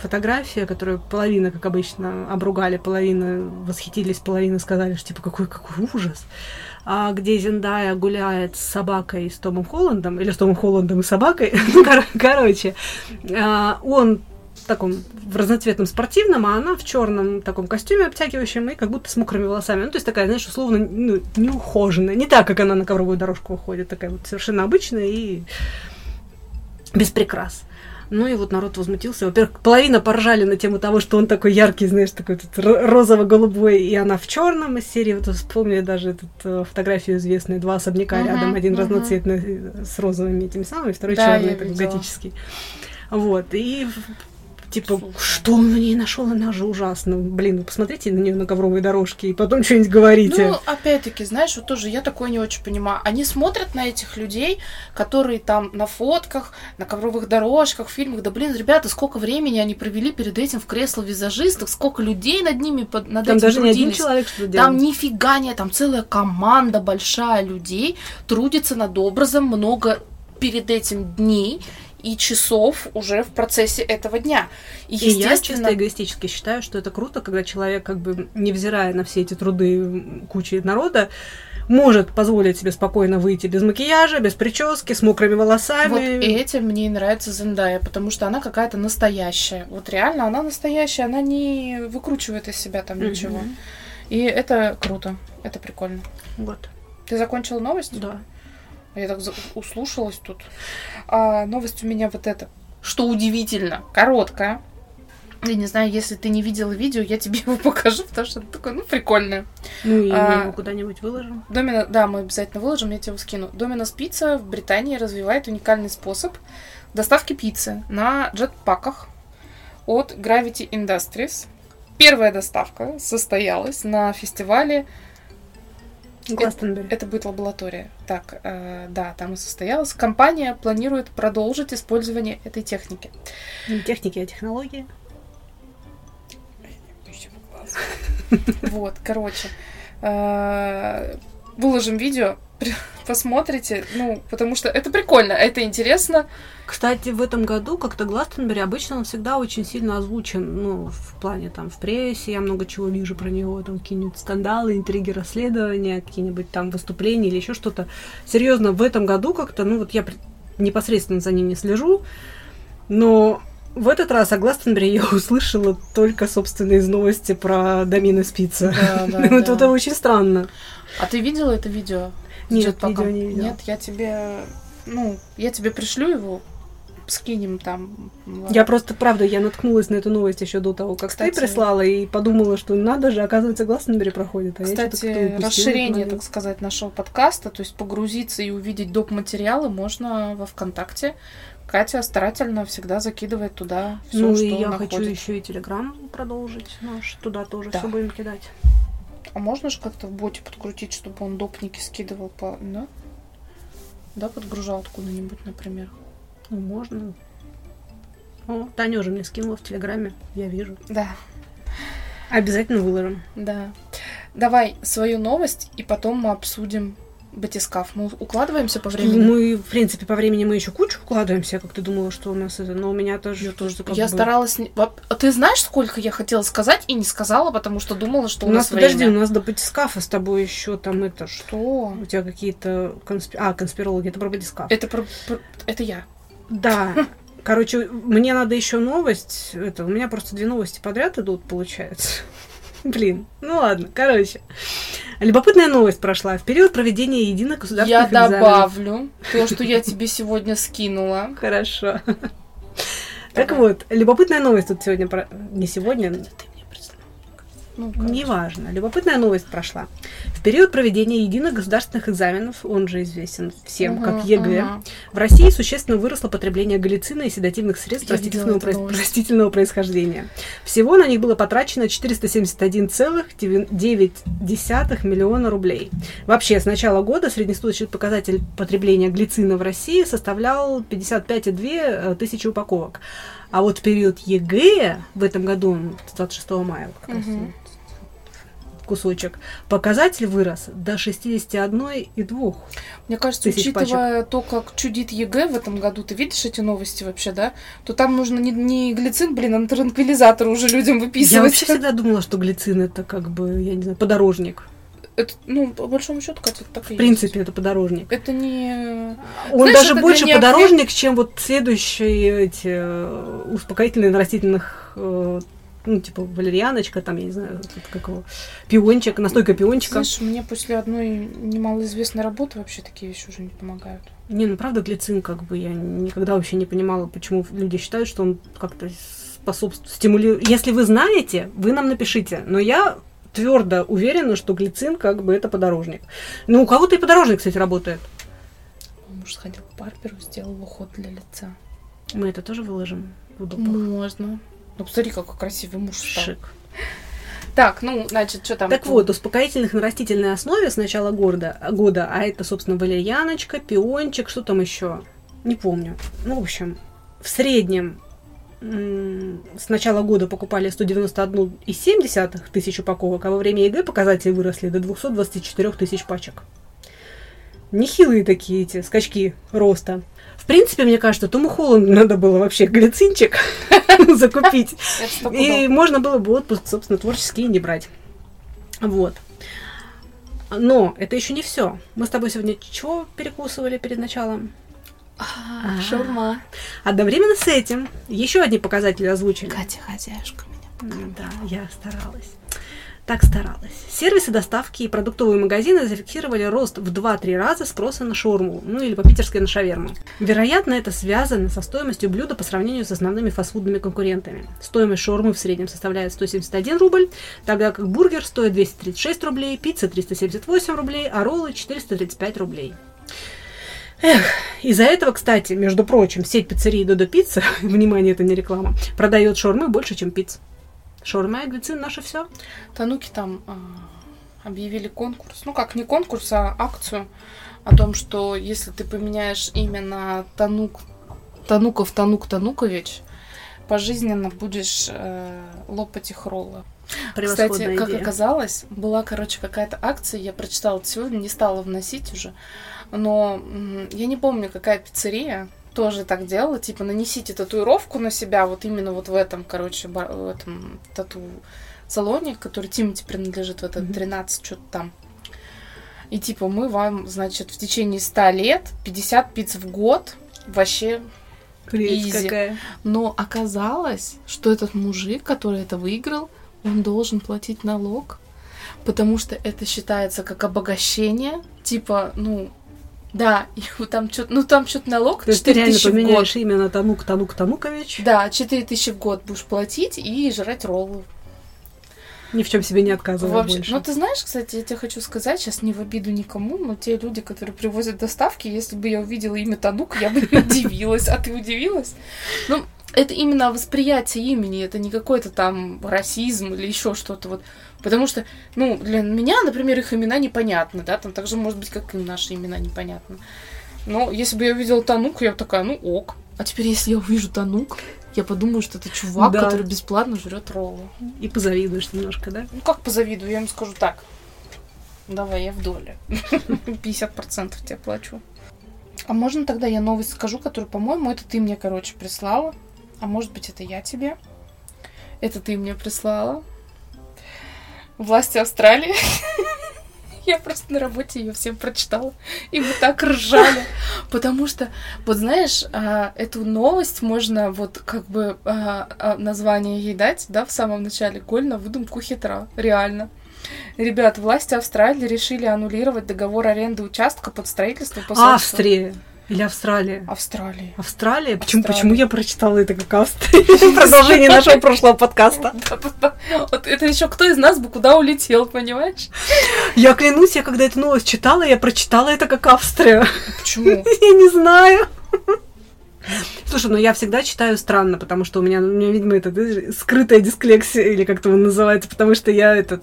фотография, которую половина, как обычно, обругали, половина восхитились, половина сказали, что типа какой, какой ужас. А где Зендая гуляет с собакой с Томом Холландом, или с Томом Холландом и собакой, ну, кор- короче, а, он в таком в разноцветном спортивном, а она в черном таком костюме обтягивающем и как будто с мокрыми волосами. Ну, то есть такая, знаешь, условно, ну, неухоженная. Не так, как она на ковровую дорожку выходит, такая вот совершенно обычная и без прикрас. Ну и вот народ возмутился. Во-первых, половина поржали на тему того, что он такой яркий, знаешь, такой тут ро- розово-голубой, и она в черном из серии. Вот вспомнили даже эту э, фотографию известную. Два особняка Мгм, рядом, один мгм. разноцветный э, с розовыми этими самыми, второй Да, черный, такой готический. Вот. И типа, Слушай. что он на ней нашел, она же ужасна. Блин, вы посмотрите на нее на ковровой дорожке и потом что-нибудь говорите. Ну, опять-таки, знаешь, вот тоже я такое не очень понимаю. Они смотрят на этих людей, которые там на фотках, на ковровых дорожках, в фильмах. Да блин, ребята, сколько времени они провели перед этим в кресло визажистов, сколько людей над ними под, над Там этим даже не один трудились. человек что Там делает. нифига нет, там целая команда большая людей трудится над образом много перед этим дней и часов уже в процессе этого дня. И, И я естественно, чисто эгоистически считаю, что это круто, когда человек, как бы невзирая на все эти труды кучи народа, может позволить себе спокойно выйти без макияжа, без прически, с мокрыми волосами. Вот этим мне и нравится Зендая, потому что она какая-то настоящая. Вот реально она настоящая, она не выкручивает из себя там Мгм. ничего. И это круто, это прикольно. Вот, Ты закончила новость? да. Я так услушалась тут. А, новость у меня вот эта. Что удивительно, короткая. Я не знаю, если ты не видела видео, я тебе его покажу, потому что это такое, ну, прикольное. Ну и А, мы его куда-нибудь выложим. Домина, да, мы обязательно выложим, я тебе его скину. Доминос Пицца в Британии развивает уникальный способ доставки пиццы на джетпаках от Gravity Industries. Первая доставка состоялась на фестивале Гластенберри. Это будет лаборатория. Так, э, да, там и состоялась. Компания планирует продолжить использование этой техники. Не техники, а технологии. Вот, короче. э, Выложим видео, посмотрите, ну, потому что это прикольно, это интересно. Кстати, в этом году как-то Гластенберри обычно он всегда очень сильно озвучен, ну, в плане там в прессе, я много чего вижу про него, там какие-нибудь скандалы, интриги, расследования, какие-нибудь там выступления или еще что-то. Серьезно, в этом году как-то, ну, вот я непосредственно за ним не слежу, но в этот раз о Гластенберри я услышала только, собственно, из новости про Домина Спица. Да, да, Вот да. это очень странно. А ты видела это видео? Нет, джетпаком? видео не видела. Нет, я тебе, ну, я тебе пришлю его, скинем там. Я просто, правда, я наткнулась на эту новость еще до того, как Кстати- ты прислала, и подумала, что надо же, оказывается, Гластенберри проходит. А я Кстати, этот расширение, так сказать, нашего подкаста, то есть погрузиться и увидеть доп. материалы можно во ВКонтакте. Катя старательно всегда закидывает туда все, ну что и я находит. хочу еще и Телеграм продолжить наш, туда тоже Да. все будем кидать. А можно же как-то в боте подкрутить, чтобы он допники скидывал по... Да? Да, подгружал откуда-нибудь, например. Ну, можно. О, Таня уже мне скинула в Телеграме, я вижу. Да. Обязательно выложим. Да. Давай свою новость, и потом мы обсудим батискаф. Мы укладываемся по времени? Мы, в принципе, по времени мы еще кучу укладываемся, как ты думала, что у нас это, но у меня тоже... Я тоже я бы- старалась... не- А Ты знаешь, сколько я хотела сказать и не сказала, потому что думала, что У у нас, время. подожди, у нас до батискафа с тобой еще там это... Что? Что? У тебя какие-то... конспи- А, конспирологи, это про батискаф. Это про... про- Это я. Да. Короче, мне надо еще новость. Это, у меня просто две новости подряд идут, получается. Блин, ну ладно, короче. Любопытная новость прошла. В период проведения единых Я государственных экзаменов. добавлю то, что я тебе сегодня скинула. Хорошо. Так вот, любопытная новость тут сегодня... Не сегодня, Ну. Неважно. Любопытная новость прошла. В период проведения единых государственных экзаменов, он же известен всем Мгм, как ЕГЭ, мгм. в России существенно выросло потребление глицина и седативных средств растительного, новость. растительного происхождения. Всего на них было потрачено 471,9 миллиона рублей. Вообще, с начала года среднесуточный показатель потребления глицина в России составлял 55,2 тысячи упаковок. А вот в период ЕГЭ в этом году, м, 26 мая, вот как раз Мгм. Кусочек, показатель вырос до 61,2. Мне кажется, учитывая то, как чудит ЕГЭ в этом году, ты видишь эти новости вообще, да? То там нужно не, не глицин, блин, а транквилизатор уже людям Я выписывать. вообще всегда думала, что глицин это как бы, я не знаю, подорожник. Это, ну, по большому счету, Катя, это так и В принципе, это подорожник. есть. Это не... Он Знаешь, даже больше неокреп- подорожник, чем вот следующие эти э, успокоительные на растительных, э, ну, типа валерьяночка, там, я не знаю, это как его, пиончик, настойка пиончика. Знаешь, мне после одной немалоизвестной работы вообще такие вещи уже не помогают. Не, ну правда глицин, как бы, я никогда вообще не понимала, почему люди считают, что он как-то способствует, стимулирует. Если вы знаете, вы нам напишите, но я твердо уверена, что глицин как бы это подорожник. Ну, у кого-то и подорожник, кстати, работает. Муж сходил к барберу, сделал уход для лица. Мы это тоже выложим в удобах. Можно. Ну, посмотри, какой красивый муж стал. Шик. Так, ну, значит, что там? Так вот, успокоительных на растительной основе с начала года, года, а это, собственно, валерьяночка, пиончик, что там еще? Не помню. Ну, в общем, в среднем с начала года покупали 191,7 тысяч упаковок, а во время ЕГЭ показатели выросли до 224 тысяч пачек. Нехилые такие эти скачки роста. В принципе, мне кажется, Тому Холланду надо было вообще глицинчик закупить. И можно было бы отпуск, собственно, творческий не брать. Вот. Но это еще не все. Мы с тобой сегодня чего перекусывали перед началом? А, Шаурма. Одновременно с этим еще одни показатели озвучили. Катя хозяюшка меня. Да, я старалась. Так старалась. Сервисы доставки и продуктовые магазины зафиксировали рост в 2-3 раза спроса на шаурму, ну или по-питерски на шаверму. Вероятно, это связано со стоимостью блюда по сравнению с основными фастфудными конкурентами. Стоимость шаурмы в среднем составляет 171 рубль, тогда как бургер стоит 236 рублей, пицца 378 рублей, а роллы 435 рублей. Эх, из-за этого, кстати, между прочим, сеть пиццерий Додо Пицца, внимание, это не реклама, продает шаурмы больше, чем пиц. Шаурма и глицин наше все. Тануки там а, объявили конкурс. Ну как, не конкурс, а акцию о том, что если ты поменяешь имя на Танук, Тануков Танук Танукович, пожизненно будешь э, лопать их роллы. Кстати, как оказалось, была, короче, какая-то акция, я прочитала это сегодня, не стала вносить уже, но я не помню, какая пиццерия тоже так делала, типа, нанесите татуировку на себя, вот именно вот в этом, короче, в этом тату-салоне, который Тимати принадлежит, в этот Мгм. 13, что-то там. И типа, мы вам, значит, в течение 100 лет 50 пиц в год вообще Прелесть изи. какая. но оказалось, что этот мужик, который это выиграл, он должен платить налог, потому что это считается как обогащение. Типа, ну, да, и там что-то, ну там что-то налог То есть ты 4 реально тысячи в год. поменяешь имя на Танук Танук Танукович, Да, 4 тысячи в год будешь платить и жрать роллы. ни в чем себе не отказывай Вообще, больше. ну ты знаешь, кстати, я тебе хочу сказать, сейчас не в обиду никому, но те люди, которые привозят доставки, если бы я увидела имя Танук, я бы не удивилась. А ты удивилась? Ну, это именно восприятие имени, это не какой-то там расизм или еще что-то вот. Потому что, ну, для меня, например, их имена непонятны, да, там также может быть, как и наши имена непонятны. Но если бы я увидела Танук, я бы такая, ну ок. А теперь, если я увижу Танук, я подумаю, что это чувак, Да. который бесплатно жрет роллы. И позавидуешь немножко, да? Ну как позавидую, я ему скажу так. Давай, я в доле. 50% тебе плачу. А можно тогда я новость скажу, которую, по-моему, это ты мне, короче, прислала. А может быть, это я тебе. Это ты мне прислала. Власти Австралии. Я просто на работе ее всем прочитала. И мы так ржали. Потому что, вот знаешь, а, эту новость можно вот как бы а, а, название ей дать, да, в самом начале. Голь на выдумку хитра. Реально. Ребят, власти Австралии решили аннулировать договор аренды участка под строительство посольства. Австрия. Или Австралия. Австралии. Австралия? Почему, Австралия. почему я прочитала это как Австрия? Продолжение нашего прошлого подкаста. Вот это еще кто из нас бы куда улетел, понимаешь? Я клянусь, я когда эту новость читала, я прочитала это как Австрия. Почему? Я не знаю. Слушай, ну я всегда читаю странно, потому что у меня, у меня видимо, это знаешь, скрытая дисклексия, или как-то он называется, потому что я этот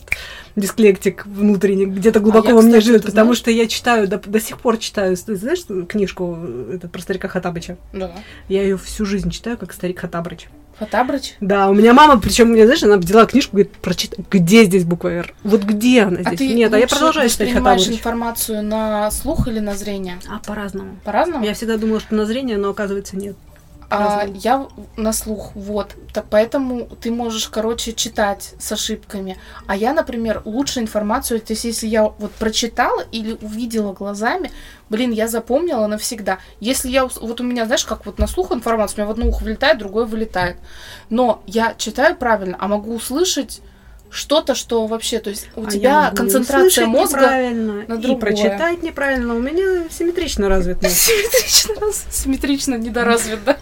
дисклектик внутренний, где-то глубоко А я, во мне живет, потому знаешь- что я читаю, до, до сих пор читаю, ты знаешь книжку это, про старика Хатабыча? Да. Я ее всю жизнь читаю, как старик Хатабыч. Фотабрыч? Да, у меня мама, причем, мне, знаешь, она взяла книжку, говорит, прочитай, где здесь буква «Р»? Вот где она А здесь? ты Нет, а я продолжаю читать воспринимаешь Хатабыч. информацию на слух или на зрение? А, по-разному. По-разному? Я всегда думала, что на зрение, но оказывается нет. А, я на слух, вот. Так поэтому ты можешь, короче, читать с ошибками. А я, например, лучше информацию, то есть если я вот прочитала или увидела глазами, блин, я запомнила навсегда. Если я, вот у меня, знаешь, как вот на слух информация, у меня в одно ухо влетает, другое вылетает. Но я читаю правильно, а могу услышать что-то, что вообще, то есть у А тебя и концентрация мозга неправильно, на и другое. прочитать неправильно. У меня симметрично развит мозг. Симметрично, симметрично недоразвит, да?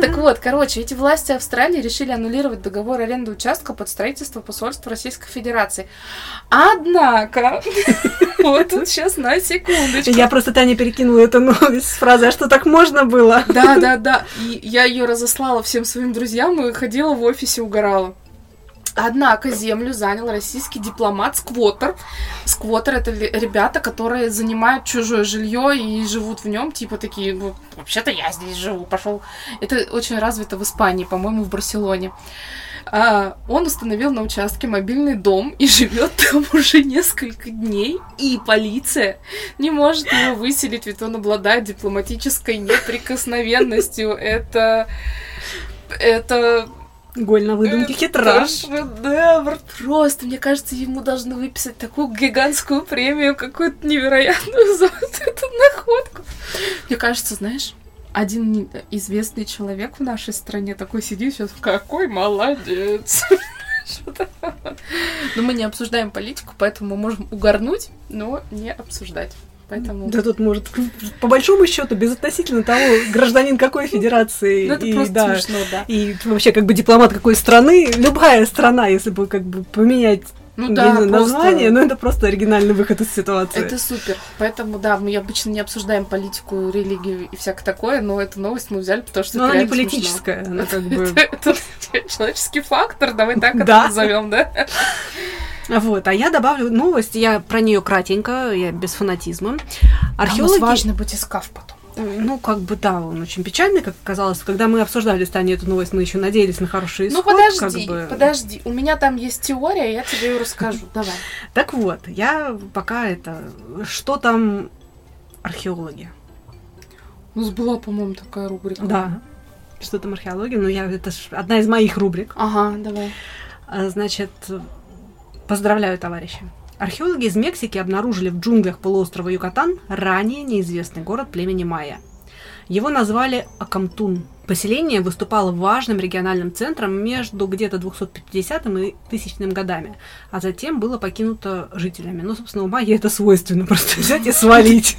Так вот, короче, эти власти Австралии решили аннулировать договор аренды участка под строительство посольства Российской Федерации. Однако, вот тут сейчас на секундочку. Я просто Таня перекинула эту новость с фразы, а что так можно было? Да, да, да. И я ее разослала всем своим друзьям и ходила в офисе, угорала. Однако землю занял российский дипломат Сквотер. Сквотер это ребята, которые занимают чужое жилье и живут в нем, типа такие, вообще-то я здесь живу, пошел. Это очень развито в Испании, по-моему, в Барселоне. А, он установил на участке мобильный дом и живет там уже несколько дней, и полиция не может его выселить, ведь он обладает дипломатической неприкосновенностью. Это... Это... Голь на выдумке это хитра. шедевр. Просто, мне кажется, ему должны выписать такую гигантскую премию, какую-то невероятную за вот эту находку. Мне кажется, знаешь, один известный человек в нашей стране такой сидит сейчас, какой молодец. Но мы не обсуждаем политику, поэтому мы можем угорнуть, но не обсуждать. Поэтому... Да тут может, по большому счету, безотносительно того, гражданин какой федерации, Ну, это и, просто да, смешно, да. и вообще как бы дипломат какой страны, любая страна, если бы как бы поменять Ну да, знаю, просто- название, ну это просто оригинальный выход из ситуации. Это супер. Поэтому, да, мы обычно не обсуждаем политику, религию и всякое такое, но эту новость мы взяли, потому что Но это она не реально смешно. политическая, она как бы... Это, человеческий фактор, давай так это назовем, да? Вот, а я добавлю новость, я про нее кратенько, я без фанатизма. А у нас Археологи... важный батискаф потом. Ну, как бы да, он очень печальный, как оказалось. Когда мы обсуждали с Таней эту новость, мы еще надеялись на хороший Ну исход. подожди, как бы. подожди. У меня там есть теория, я тебе ее расскажу. Давай. Так вот, я пока это... Что там археологи? У нас была, по-моему, такая рубрика. Да. Что там археология? Ну, я, это одна из моих рубрик. Ага, давай. А, Значит, поздравляю, товарищи. Археологи из Мексики обнаружили в джунглях полуострова Юкатан ранее неизвестный город племени майя. Его назвали Акамтун. Поселение выступало важным региональным центром между где-то 250 и 1000 годами, а затем было покинуто жителями. Ну, собственно, у майя это свойственно, просто взять и свалить.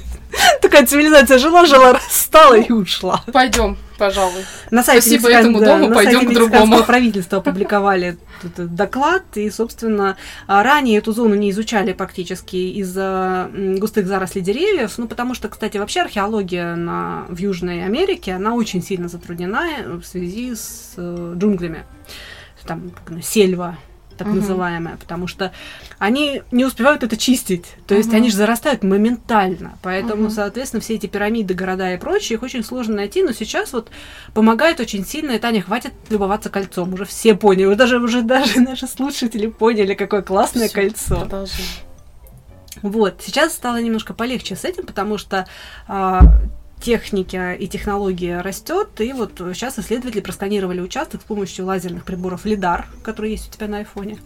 Такая цивилизация жила-жила, расстала и ушла. Пойдем, пожалуй. На сайте Спасибо этому дому, на пойдем сайте к другому. правительства опубликовали этот доклад, и, собственно, а, ранее эту зону не изучали практически из-за густых зарослей деревьев, ну, потому что, кстати, вообще археология на, в Южной Америке, она очень сильно затруднена э, в связи с э, джунглями. Там как, сельва, так Мгм. называемая, потому что они не успевают это чистить. То есть они же зарастают моментально. Поэтому, Мгм. соответственно, все эти пирамиды, города и прочее, их очень сложно найти. Но сейчас вот помогает очень сильно. И Таня, хватит любоваться кольцом. Уже все поняли. Вот даже уже даже наши слушатели поняли, какое классное Всё, кольцо. Продолжи. Вот, сейчас стало немножко полегче с этим, потому что а, техника и технология растет, и вот сейчас исследователи просканировали участок с помощью лазерных приборов лидар, которые есть у тебя на айфоне.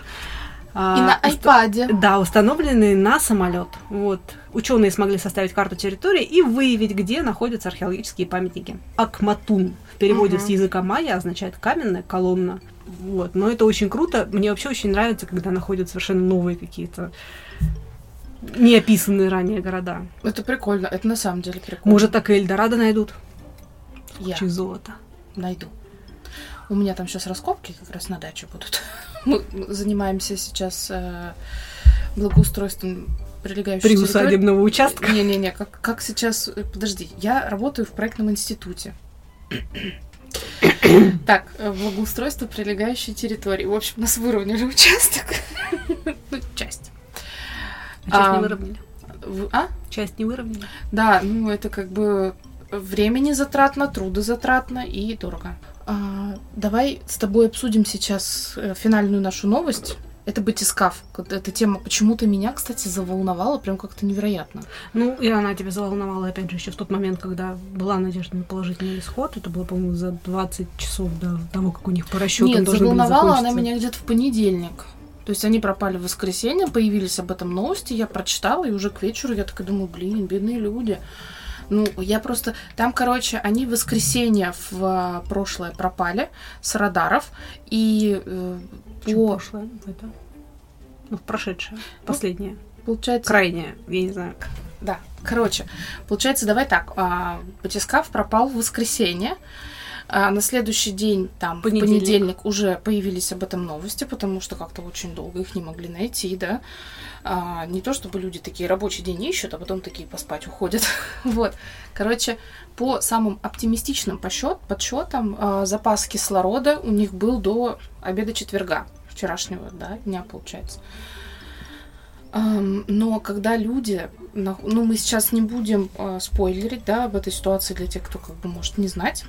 А, И на уста- айпаде. Да, установленные на самолет. Вот. Ученые смогли составить карту территории и выявить, где находятся археологические памятники. Акматун в переводе Мгм. с языка майя означает каменная колонна. Вот. Но это очень круто. Мне вообще очень нравится, когда находят совершенно новые какие-то неописанные ранее города. Это прикольно. Это на самом деле прикольно. Может, так и Эльдорадо найдут. я Через золото. найду. У меня там сейчас раскопки как раз на даче будут. Мы занимаемся сейчас э, благоустройством прилегающей территории. Приусадебного участка. Не-не-не, как, как сейчас... э, Подожди, я работаю в проектном институте. Так, э, благоустройство прилегающей территории. В общем, нас выровняли участок. Ну, часть. А часть не А, выровняли. В- А? Часть не выровняли. Да, ну это как бы времени затратно, трудозатратно и дорого. А, давай с тобой обсудим сейчас э, финальную нашу новость. Это батискаф. Вот Эта тема почему-то меня, кстати, заволновала прям как-то невероятно. Ну, и она тебя заволновала, опять же, еще в тот момент, когда была надежда на положительный исход. Это было, по-моему, за 20 часов до того, как у них по расчетам Нет, были заволновала она меня где-то в понедельник. То есть они пропали в воскресенье, появились об этом новости, я прочитала, и уже к вечеру я такая думаю, блин, бедные люди. Ну, я просто... Там, короче, они в воскресенье в а, прошлое пропали с радаров, и э, по... прошлое? Это? Ну, прошедшее. Последнее. Получается... Крайнее. Я не знаю. Да, короче, получается, давай так. а, Батискаф пропал в воскресенье. А на следующий день, там, Понедельник. в понедельник уже появились об этом новости, потому что как-то очень долго их не могли найти, да. А, не то чтобы люди такие рабочий день ищут, а потом такие поспать уходят. вот. Короче, по самым оптимистичным подсчетам, а, запас кислорода у них был до обеда четверга, вчерашнего, да, дня, получается. Но когда люди, ну мы сейчас не будем а, спойлерить, да, об этой ситуации для тех, кто как бы может не знать.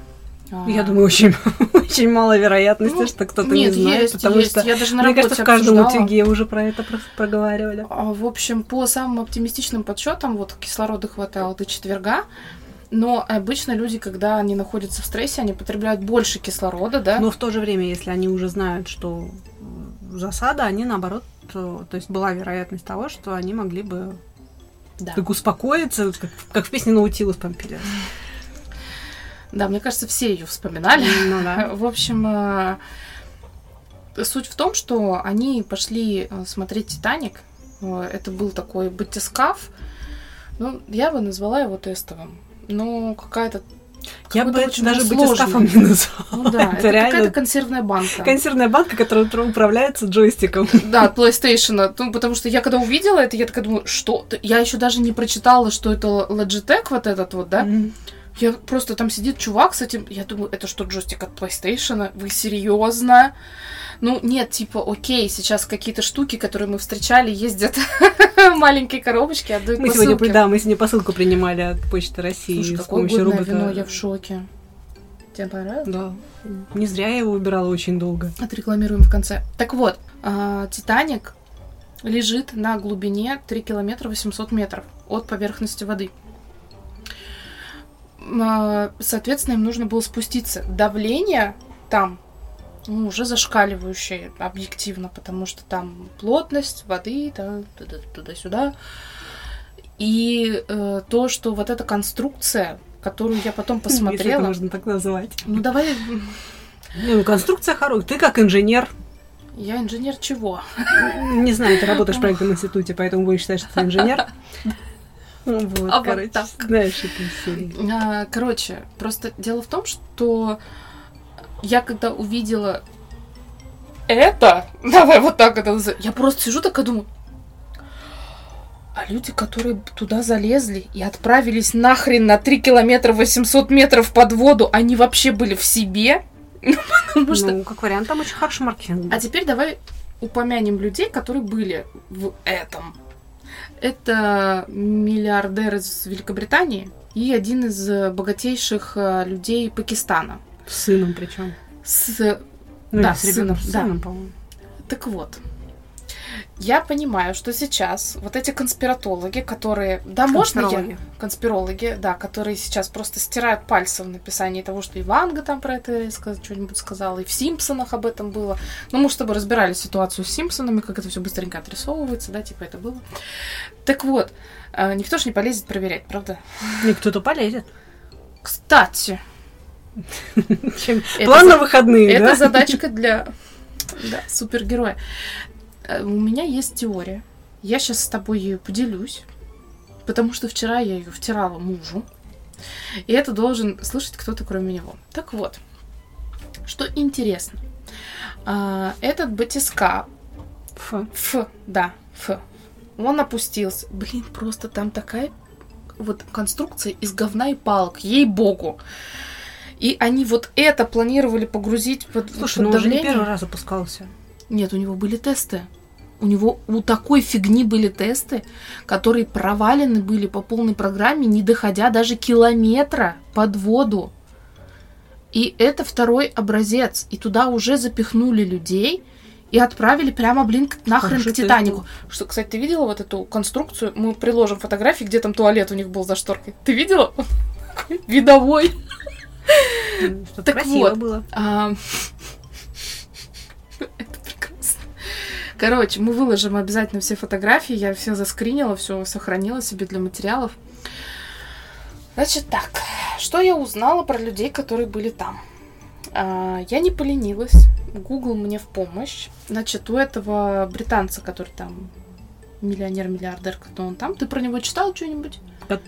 А, Я думаю, очень, очень мало вероятности, ну, что кто-то нет, не знает, есть, потому есть. что, я даже на мне кажется, в каждом обсуждала. утюге уже про это про- проговаривали. А, В общем, по самым оптимистичным подсчетам, вот кислорода хватало до четверга, но обычно люди, когда они находятся в стрессе, они потребляют больше кислорода, да? Но в то же время, если они уже знают, что засада, они наоборот, то, то есть была вероятность того, что они могли бы да. так успокоиться, как, как в песне Наутилус Помпилиус. Да, мне кажется, все ее вспоминали. Ну да. В общем, э, суть в том, что они пошли э, смотреть Титаник. Э, Это был такой батискаф. Ну, я бы назвала его тестовым. Но какая-то... Я бы это даже батискафом не назвала. Ну да, Это это, реально какая-то консервная банка. Консервная банка, которая управляется джойстиком. Да, от PlayStation. Ну, потому что я когда увидела это, я такая думаю, что? Я еще даже не прочитала, что это Logitech вот этот вот, да? Мгм. Я просто там сидит чувак с этим. Я думаю, это что, джойстик от PlayStation? Вы серьезно? Ну, нет, типа, окей, сейчас какие-то штуки, которые мы встречали, ездят маленькие коробочки, отдают Мы сегодня, посылки. да, мы сегодня посылку принимали от Почты России Слушай, с какое помощью годное робота. вино, я в шоке. Тебе понравилось? Да. Не зря я его выбирала очень долго. Отрекламируем в конце. Так вот, а, Титаник лежит на глубине 3 километра 800 метров от поверхности воды. А, Соответственно, им нужно было спуститься. Давление там ну, уже зашкаливающее объективно, потому что там плотность воды да, туда- туда-сюда. И э, то, что вот эта конструкция, которую я потом Если это посмотрела... можно так назвать. Ну, давай... Ну конструкция хорошая. Ты как инженер, Я инженер чего? не знаю, ты работаешь в проектном институте, поэтому будешь считать, что ты инженер. Ну, Вот, А вот короче, так. знаешь эту историю. А, Короче, просто дело в том, что я когда увидела это, давай вот так это назовем, я просто сижу такая думаю, а люди, которые туда залезли и отправились нахрен на 3 километра 800 метров под воду, они вообще были в себе? Ну, Потому что... Ну, как вариант, там очень хороший маркетинг. А теперь давай упомянем людей, которые были в этом. Это миллиардер из Великобритании и один из э, богатейших э, людей Пакистана. С сыном причем. С... Ну, Да, с ребенком, сыном, с да. сыном, по-моему. Так вот, я понимаю, что сейчас вот эти конспиратологи, которые... Да, можно я? Конспирологи. Да, которые сейчас просто стирают пальцы в написании того, что и Ванга там про это что-нибудь сказала, и в Симпсонах об этом было. Ну, мы с тобой разбирали ситуацию с Симпсонами, как это все быстренько отрисовывается, да, типа это было. Так вот, э, никто ж не полезет проверять, правда? И кто-то полезет. Кстати, План на выходные, Это да? задачка для да, супергероя. Э, У меня есть теория. Я сейчас с тобой ею поделюсь, потому что вчера я ее втирала мужу. И это должен слышать кто-то, кроме него. Так вот, что интересно. А, Этот батиска, Фу. Ф, да, Ф, он опустился. Блин, просто там такая вот конструкция из говна и палок, ей-богу. И они вот это планировали погрузить под, Слушай, под ну он же не первый раз опускался. Нет, у него были тесты. У него у такой фигни были тесты, которые провалены были по полной программе, не доходя даже километра под воду. И это второй образец. И туда уже запихнули людей и отправили прямо, блин, нахрен Хороший к Титанику. был. Что, кстати, ты видела вот эту конструкцию? Мы приложим фотографии, где там туалет у них был за шторкой. Ты видела? Видовой. Так красиво вот. было. А, Это прекрасно. Короче, мы выложим обязательно все фотографии. Я все заскринила, все сохранила себе для материалов. Значит так, что я узнала про людей, которые были там? А, Я не поленилась. Google мне в помощь. Значит, у этого британца, который там миллионер-миллиардер, кто он там, ты про него читал что-нибудь?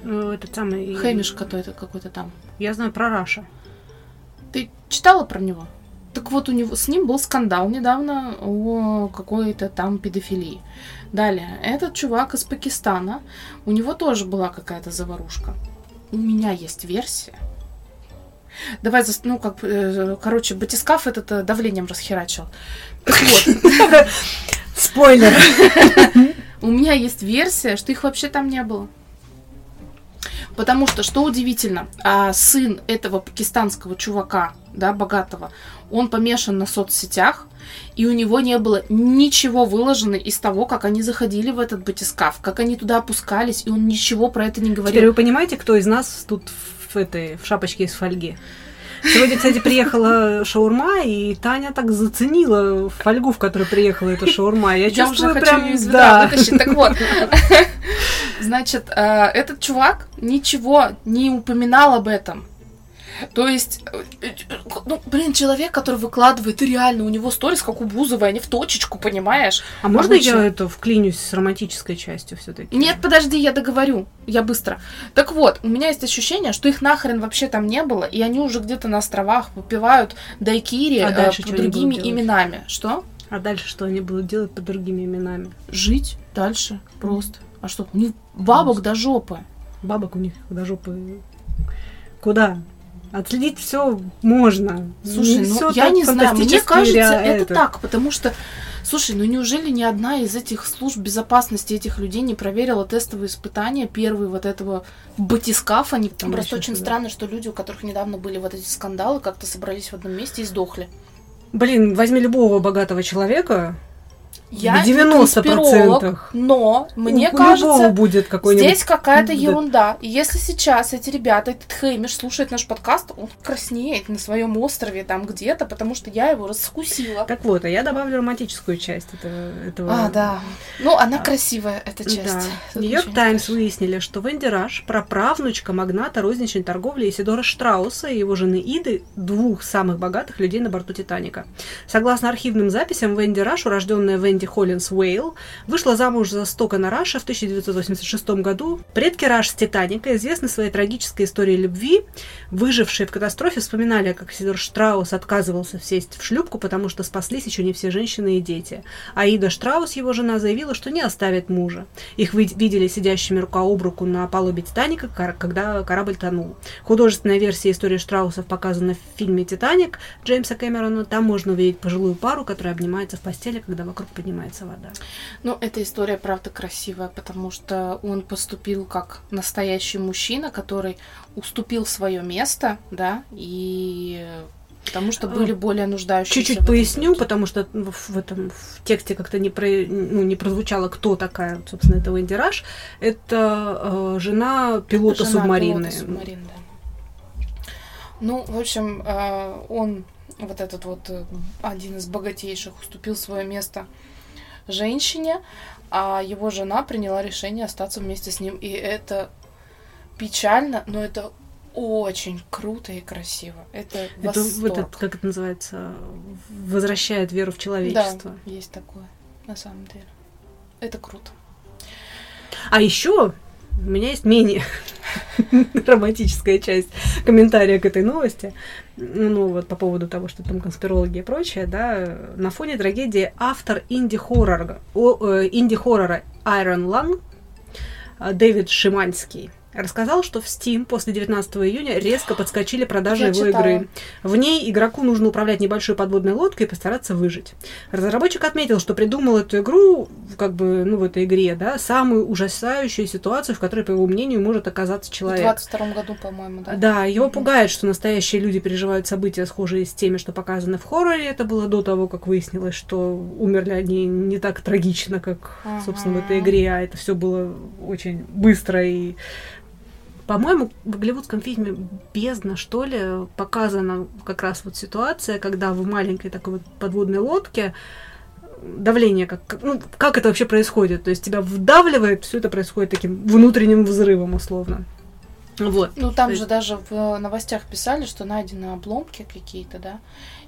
Ну, Этот самый... Хэмиш какой-то, какой-то там. Я знаю про Раша. Ты читала про него? Так вот, у него с ним был скандал недавно о какой-то там педофилии. Далее, этот чувак из Пакистана, у него тоже была какая-то заварушка. У меня есть версия. Давай, ну, как, э, короче, батискаф этот э, давлением расхерачил. Так вот, Спойлер! у меня есть версия, что их вообще там не было. Потому что, что удивительно, а, сын этого пакистанского чувака, да, богатого, он помешан на соцсетях, и у него не было ничего выложено из того, как они заходили в этот батискаф, как они туда опускались, и он ничего про это не Теперь говорил. вы понимаете, кто из нас тут в этой в шапочке из фольги? Сегодня, кстати, приехала шаурма, и Таня так заценила фольгу, в которой приехала эта шаурма. Я, Я чувствую уже хочу прям, ее из ведра да. вытащить. Так вот, значит, э, этот чувак ничего не упоминал об этом. То есть, э, э, ну, блин, человек, который выкладывает, и реально, у него сторис, как у Бузовой, они в точечку, понимаешь? А можно Обычно. я это вклинюсь с романтической частью все-таки? Нет, подожди, я договорю, я быстро. Так вот, у меня есть ощущение, что их нахрен вообще там не было, и они уже где-то на островах попивают дайкири А э, под другими именами. Что? А дальше что они будут делать под другими именами? Жить дальше просто. А что? У них бабок до жопы. Бабок у них до жопы. Куда? Отследить все можно. Слушай, Не ну я не знаю, мне кажется, это, так, потому что, слушай, ну неужели ни одна из этих служб безопасности этих людей не проверила тестовые испытания, первые вот этого батискафа? Они Там Просто очень что-то. странно, что люди, у которых недавно были вот эти скандалы, как-то собрались в одном месте и сдохли. Блин, возьми любого богатого человека. Я В не 90%. конспиролог, но мне у любого кажется, будет здесь какая-то Да. ерунда. И если сейчас эти ребята, этот Хеймиш слушает наш подкаст, он краснеет на своем острове там где-то, потому что я его раскусила. Так вот, а я добавлю романтическую часть этого. этого... А, да. Ну, она красивая, эта часть. Да. Нью-Йорк Таймс выяснили, что Венди Раш, праправнучка магната розничной торговли Исидора Штрауса и его жены Иды, двух самых богатых людей на борту Титаника. Согласно архивным записям, Венди Раш, урожденная Венди Энди Холлинс Уэйл, вышла замуж за Стокона Раша в 1986 году. Предки Раш с Титаника известны своей трагической историей любви. Выжившие в катастрофе вспоминали, как Сидор Штраус отказывался сесть в шлюпку, потому что спаслись еще не все женщины и дети. Аида Штраус, его жена, заявила, что не оставит мужа. Их видели сидящими рука об руку на палубе Титаника, когда корабль тонул. Художественная версия истории Штраусов показана в фильме «Титаник» Джеймса Кэмерона. Там можно увидеть пожилую пару, которая обнимается в постели, когда вокруг поднимается вода. Ну, эта история, правда, красивая, потому что он поступил как настоящий мужчина, который уступил свое место, да, и потому что были более нуждающиеся. Чуть-чуть поясню, люди. потому что в, в этом в тексте как-то не, про, ну, не прозвучало, кто такая, собственно, это Венди Раш. Это э, жена пилота Жена субмарины. пилота субмарины, да. Ну, в общем, э, он, вот этот вот э, один из богатейших, уступил свое место женщине, а его жена приняла решение остаться вместе с ним. И это печально, но это очень круто и красиво. Это Это восторг. этот, как это называется, возвращает веру в человечество. Да, есть такое, на самом деле. Это круто. А еще у меня есть менее романтическая часть комментария к этой новости. Ну, вот по поводу того, что там конспирологи и прочее, да, на фоне трагедии автор инди-хоррора, э, инди-хоррора Iron Lung э, Дэвид Шиманский рассказал, что в Steam после 19 июня резко подскочили продажи Я его читала. игры. В ней игроку нужно управлять небольшой подводной лодкой и постараться выжить. Разработчик отметил, что придумал эту игру, как бы, ну, в этой игре, да, самую ужасающую ситуацию, в которой, по его мнению, может оказаться В человек. 22 году, по-моему, да? Да, его Мгм. пугает, что настоящие люди переживают события, схожие с теми, что показаны в хорроре. Это было до того, как выяснилось, что умерли они не так трагично, как, собственно, в этой игре, а это все было очень быстро и по-моему, в голливудском фильме «Бездна», что ли, показана как раз вот ситуация, когда в маленькой такой вот подводной лодке давление, как, как- ну, как это вообще происходит? То есть тебя вдавливает, все это происходит таким внутренним взрывом, условно. Вот. Ну, там То же есть- даже в э, новостях писали, что найдены обломки какие-то, да.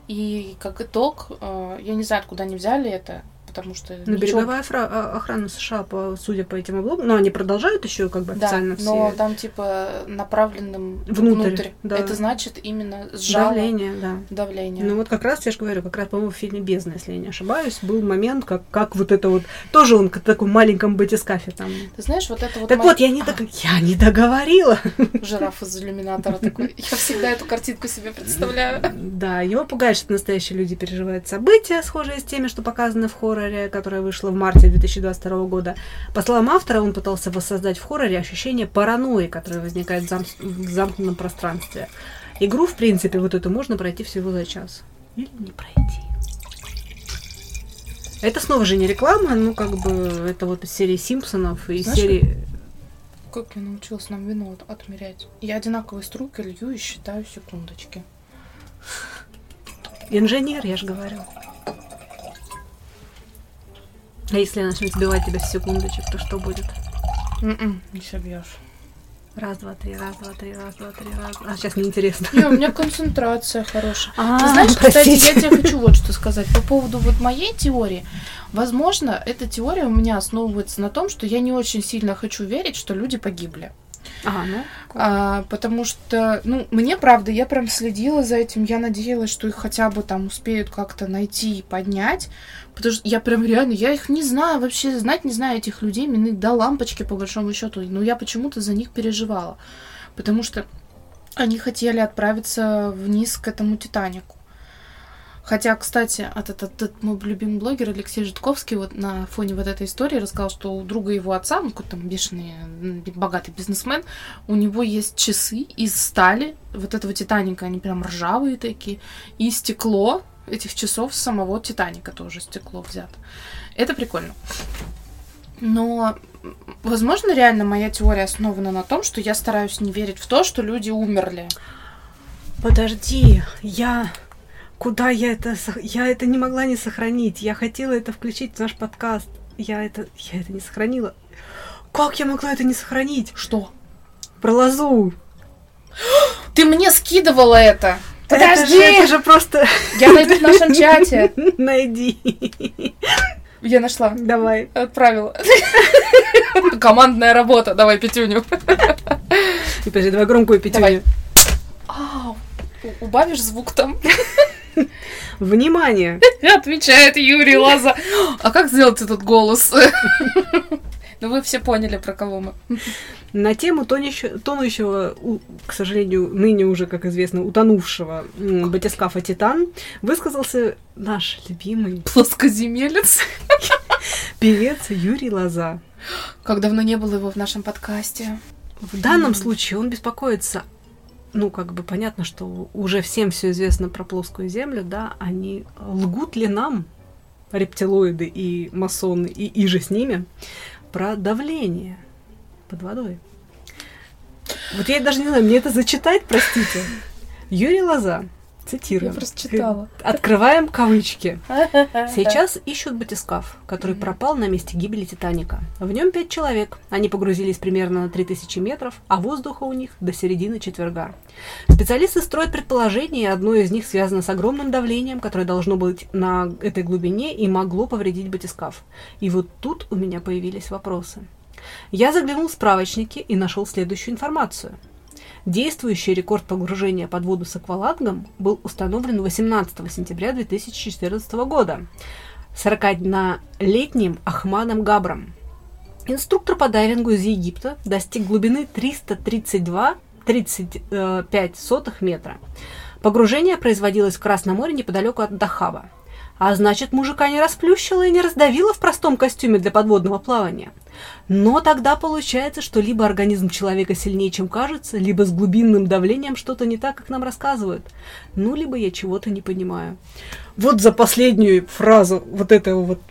И как итог, э, я не знаю, откуда они взяли это, потому что Ну, ничего- береговая фра- а- охрана США, по, судя по этим облогам, но они продолжают еще как бы Да, официально но все там типа направленным Внутрь, внутрь. да. Это значит именно сжало давление, да. давление. Ну вот как раз, я же говорю, как раз, по-моему, в фильме «Бездна», если я не ошибаюсь, был момент, как, как вот это вот, тоже он как в таком маленьком батискафе там. Ты знаешь, вот это вот... так ма- вот, я не, А, дог- я не договорила. Жираф из иллюминатора такой. Я всегда эту картинку себе представляю. Да, его пугает, что настоящие люди переживают события, схожие с теми, что показаны в хорроре, которое вышло в марте 2022 года. По словам автора, он пытался воссоздать в хорроре ощущение паранойи, которое возникает в, зам- в замкнутом пространстве. Игру, в принципе, вот эту можно пройти всего за час. Или не пройти. Это снова же не реклама, ну, как бы, это вот из серии Симпсонов и Знаешь, серии... Как я научилась нам вино от- отмерять? Я одинаковой струйкой лью и считаю секундочки. Инженер, я же говорю. А если я начну сбивать тебя с секундочек, то что будет? М-м, Не собьешь. Раз, два, три, раз, два, три, раз, два, три, раз. А сейчас неинтересно. Не, у меня концентрация хорошая. А, Ты знаешь, кстати, простите. я тебе хочу вот что сказать по поводу вот моей теории. Возможно, эта теория у меня основывается на том, что я не очень сильно хочу верить, что люди погибли. А, ну. А, потому что, ну, мне правда, я прям следила за этим, я надеялась, что их хотя бы там успеют как-то найти и поднять. Потому что я прям реально, я их не знаю вообще, знать не знаю этих людей, мне до лампочки по большому счету, но я почему-то за них переживала. Потому что они хотели отправиться вниз к этому Титанику. Хотя, кстати, этот, этот, мой любимый блогер Алексей Житковский вот на фоне вот этой истории рассказал, что у друга его отца, ну, какой-то там бешеный, богатый бизнесмен, у него есть часы из стали, вот этого Титаника, они прям ржавые такие, и стекло этих часов самого Титаника тоже стекло взято. Это прикольно. Но, возможно, реально моя теория основана на том, что я стараюсь не верить в то, что люди умерли. Подожди, я... Куда я это... Я это не могла не сохранить. Я хотела это включить в наш подкаст. Я это... Я это не сохранила. Как я могла это не сохранить? Что? Про лозу. Ты мне скидывала это! Это же, Подожди! это же просто... Я найду в нашем чате. Найди. Я нашла. Давай. Отправила. Командная работа. Давай, пятюню. И подожди, давай громкую пятюню. Давай. Ау. Убавишь звук там? Внимание! Отвечает Юрий Лаза. А как сделать этот голос? Ну, вы все поняли, про кого мы. На тему тонущего, тонущего, к сожалению, ныне уже, как известно, утонувшего батискафа «Титан» высказался наш любимый Плоскоземелец. певец Юрий Лоза. Как давно не было его в нашем подкасте. В данном случае он беспокоится, ну, как бы понятно, что уже всем все известно про плоскую землю, да, они лгут ли нам, рептилоиды и масоны, и иже с ними, про давление под водой. Вот я даже не знаю, мне это зачитать, простите. Юрий Лоза, цитирую. Я просто читала. Открываем кавычки. Сейчас ищут батискаф, который пропал на месте гибели Титаника. В нем пять человек. Они погрузились примерно на 3000 метров, а воздуха у них до середины четверга. Специалисты строят предположение, и одно из них связано с огромным давлением, которое должно быть на этой глубине и могло повредить батискаф. И вот тут у меня появились вопросы. Я заглянул в справочники и нашел следующую информацию. Действующий рекорд погружения под воду с аквалангом был установлен 18 сентября 2014 года 41-летним Ахмадом Габром. Инструктор по дайвингу из Египта достиг глубины 332-35 сотых метра. Погружение производилось в Красном море неподалеку от Дахаба. А значит, мужика не расплющило и не раздавило в простом костюме для подводного плавания. Но тогда получается, что либо организм человека сильнее, чем кажется, либо с глубинным давлением что-то не так, как нам рассказывают. Ну, либо я чего-то не понимаю. Вот за последнюю фразу вот этого вот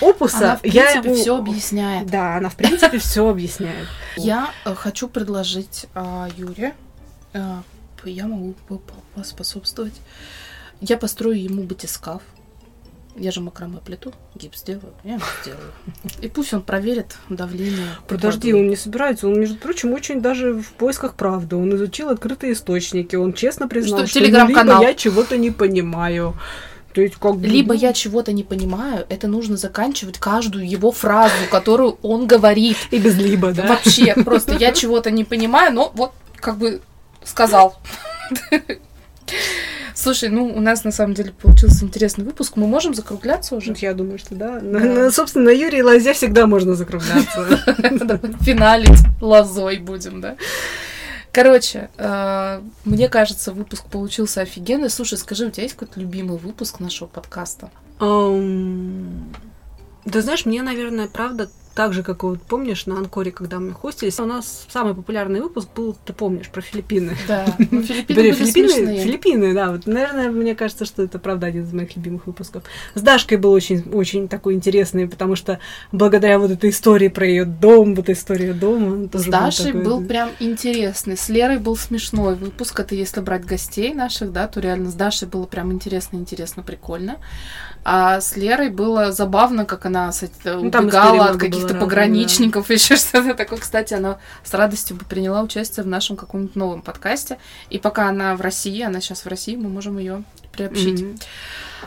опуса Она, в я принципе, ему- все объясняет. Да, она в принципе все объясняет. Я э, хочу предложить а, Юре, а, я могу по- по- поспособствовать. Я построю ему батискаф. Я же макраме плиту, гипс делаю, я ему сделаю. И пусть он проверит давление. под Подожди, он не собирается. Он, между прочим, очень даже в поисках правды. Он изучил открытые источники. Он честно признал, Что, что, либо я чего-то не понимаю. То есть как бы, Либо ну, я чего-то не понимаю, это нужно заканчивать каждую его фразу, которую он говорит. и без либо, да? Вообще, просто я чего-то не понимаю, но вот как бы сказал. Слушай, ну у нас на самом деле получился интересный выпуск. Мы можем закругляться уже? Я думаю, что да. Да. На- собственно, на Юрии Лозе всегда можно закругляться. Финалить лозой будем, да? Короче, э, мне кажется, выпуск получился офигенный. Слушай, скажи, у тебя есть какой-то любимый выпуск нашего подкаста? Да знаешь, мне, наверное, правда, так же, как вот помнишь, на Анкоре, когда мы хостились, у нас самый популярный выпуск был, ты помнишь, про Филиппины. Да, ну, Филиппины Были Филиппины, смешные. Филиппины, да, вот, наверное, мне кажется, что это правда один из моих любимых выпусков. С Дашкой был очень, очень такой интересный, потому что благодаря вот этой истории про ее дом, вот история дома, С Дашей такой- был прям интересный. С Лерой был смешной выпуск. Это если брать гостей наших, да, то реально с Дашей было прям интересно, интересно, прикольно. А с Лерой было забавно, как она с- Ну, убегала много от было каких-то пограничников, еще что-то такое. Кстати, она с радостью бы приняла участие в нашем каком-нибудь новом подкасте. И пока она в России, она сейчас в России, мы можем ее приобщить.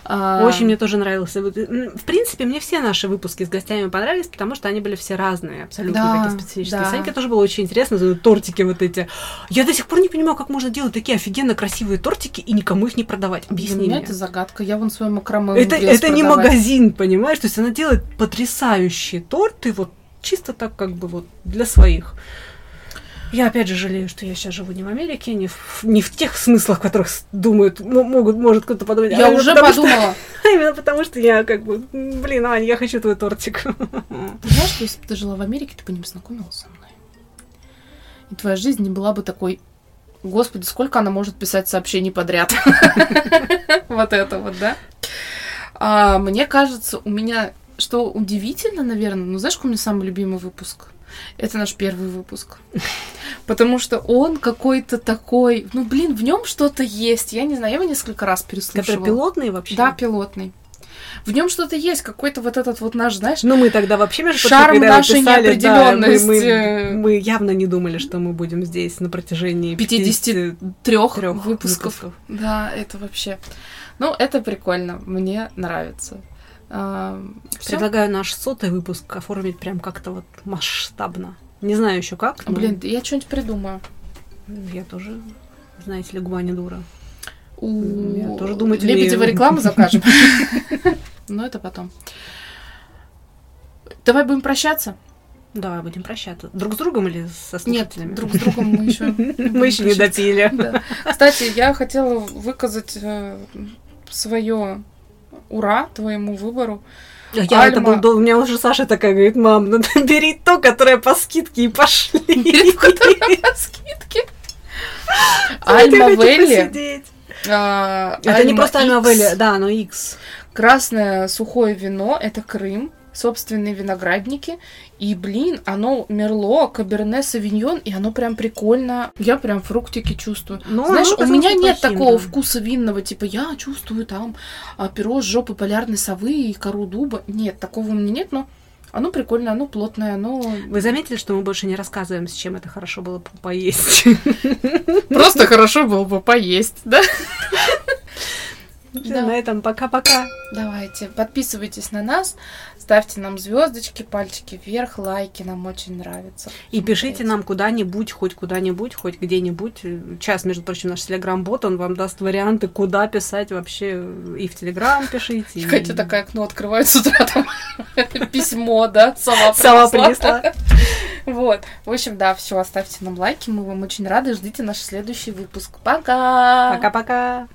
А, Очень мне тоже нравился. М, В принципе, мне все наши выпуски с гостями понравились, потому что они были все разные, абсолютно Да, такие специфические. да. Саньке тоже было очень интересно, тортики вот эти. Я до сих пор не понимаю, как можно делать такие офигенно красивые тортики и никому их не продавать. Для Объясни меня мне. это загадка. Я вон свой макраме Это, это не магазин, понимаешь? То есть она делает потрясающие торты, вот чисто так как бы вот для своих. Я опять же жалею, что я сейчас живу не в Америке, не в, не в тех смыслах, в которых думают, могут, может кто-то подумать. Я а уже потому что- подумала. а именно потому, что я как бы, блин, Ань, я хочу твой тортик. Ты знаешь, что если бы ты жила в Америке, ты бы не познакомилась со мной. И твоя жизнь не была бы такой... Господи, сколько она может писать сообщений подряд? Вот это вот, да? А, Мне кажется, у меня... Что удивительно, наверное, ну знаешь, какой у меня самый любимый выпуск? Это наш первый выпуск. Потому что он какой-то такой... Ну, блин, в нем что-то есть. Я не знаю, я его несколько раз переслушивала. Который пилотный вообще? Да, пилотный. В нем что-то есть, какой-то вот этот вот наш, знаешь, Ну, мы тогда вообще, между прочим, Шарм когда его нашей писали, да, мы- неопределенности. мы, мы явно не думали, что мы будем здесь на протяжении 53 трёх выпусков. Да, это вообще. Ну, это прикольно. Мне нравится. А, всё. Предлагаю наш сотый выпуск оформить прям как-то вот масштабно. Не знаю еще как. но Блин, я что-нибудь придумаю. Я тоже, знаете ли, губа не дура. У Я тоже думать Лебедева умею. рекламу закажем. Но это потом. Давай будем прощаться? Давай будем прощаться. Друг с другом или со Нет, слушателями? друг с другом мы еще Мы еще не допили. Да. Кстати, я хотела выказать свое ура твоему выбору. А Я это Альма. был дол- У меня уже Саша такая говорит, мам, надо бери то, которое по скидке и пошли. Бери, которое по скидке. Альма Велли. а, Это не просто Альма. Велли, да, оно X. Красное сухое вино — это Крым, собственные виноградники. И, блин, оно Мерло, Каберне, Савиньон, и оно прям прикольно. Я прям фруктики чувствую. Ну, Знаешь, у меня нет неплохим, такого да. вкуса винного, типа я чувствую там а, перо с жопы полярной совы и кору дуба. Нет, такого у меня нет, но оно прикольное, оно плотное, оно... Вы заметили, что мы больше не рассказываем, с чем это хорошо было бы поесть? Просто хорошо было бы поесть, да? Всё, На этом пока-пока. Давайте, подписывайтесь на нас, ставьте нам звездочки, пальчики вверх, лайки, нам очень нравится. И пишите нам куда-нибудь, хоть куда-нибудь, хоть где-нибудь. Сейчас, между прочим, наш телеграм-бот, он вам даст варианты, куда писать вообще. И в телеграм пишите. И Катя такое окно открывает с утра, там письмо, да, Сова принесла. принесла. Вот. В общем, да, все, оставьте нам лайки, мы вам очень рады, ждите наш следующий выпуск. Пока! Пока-пока.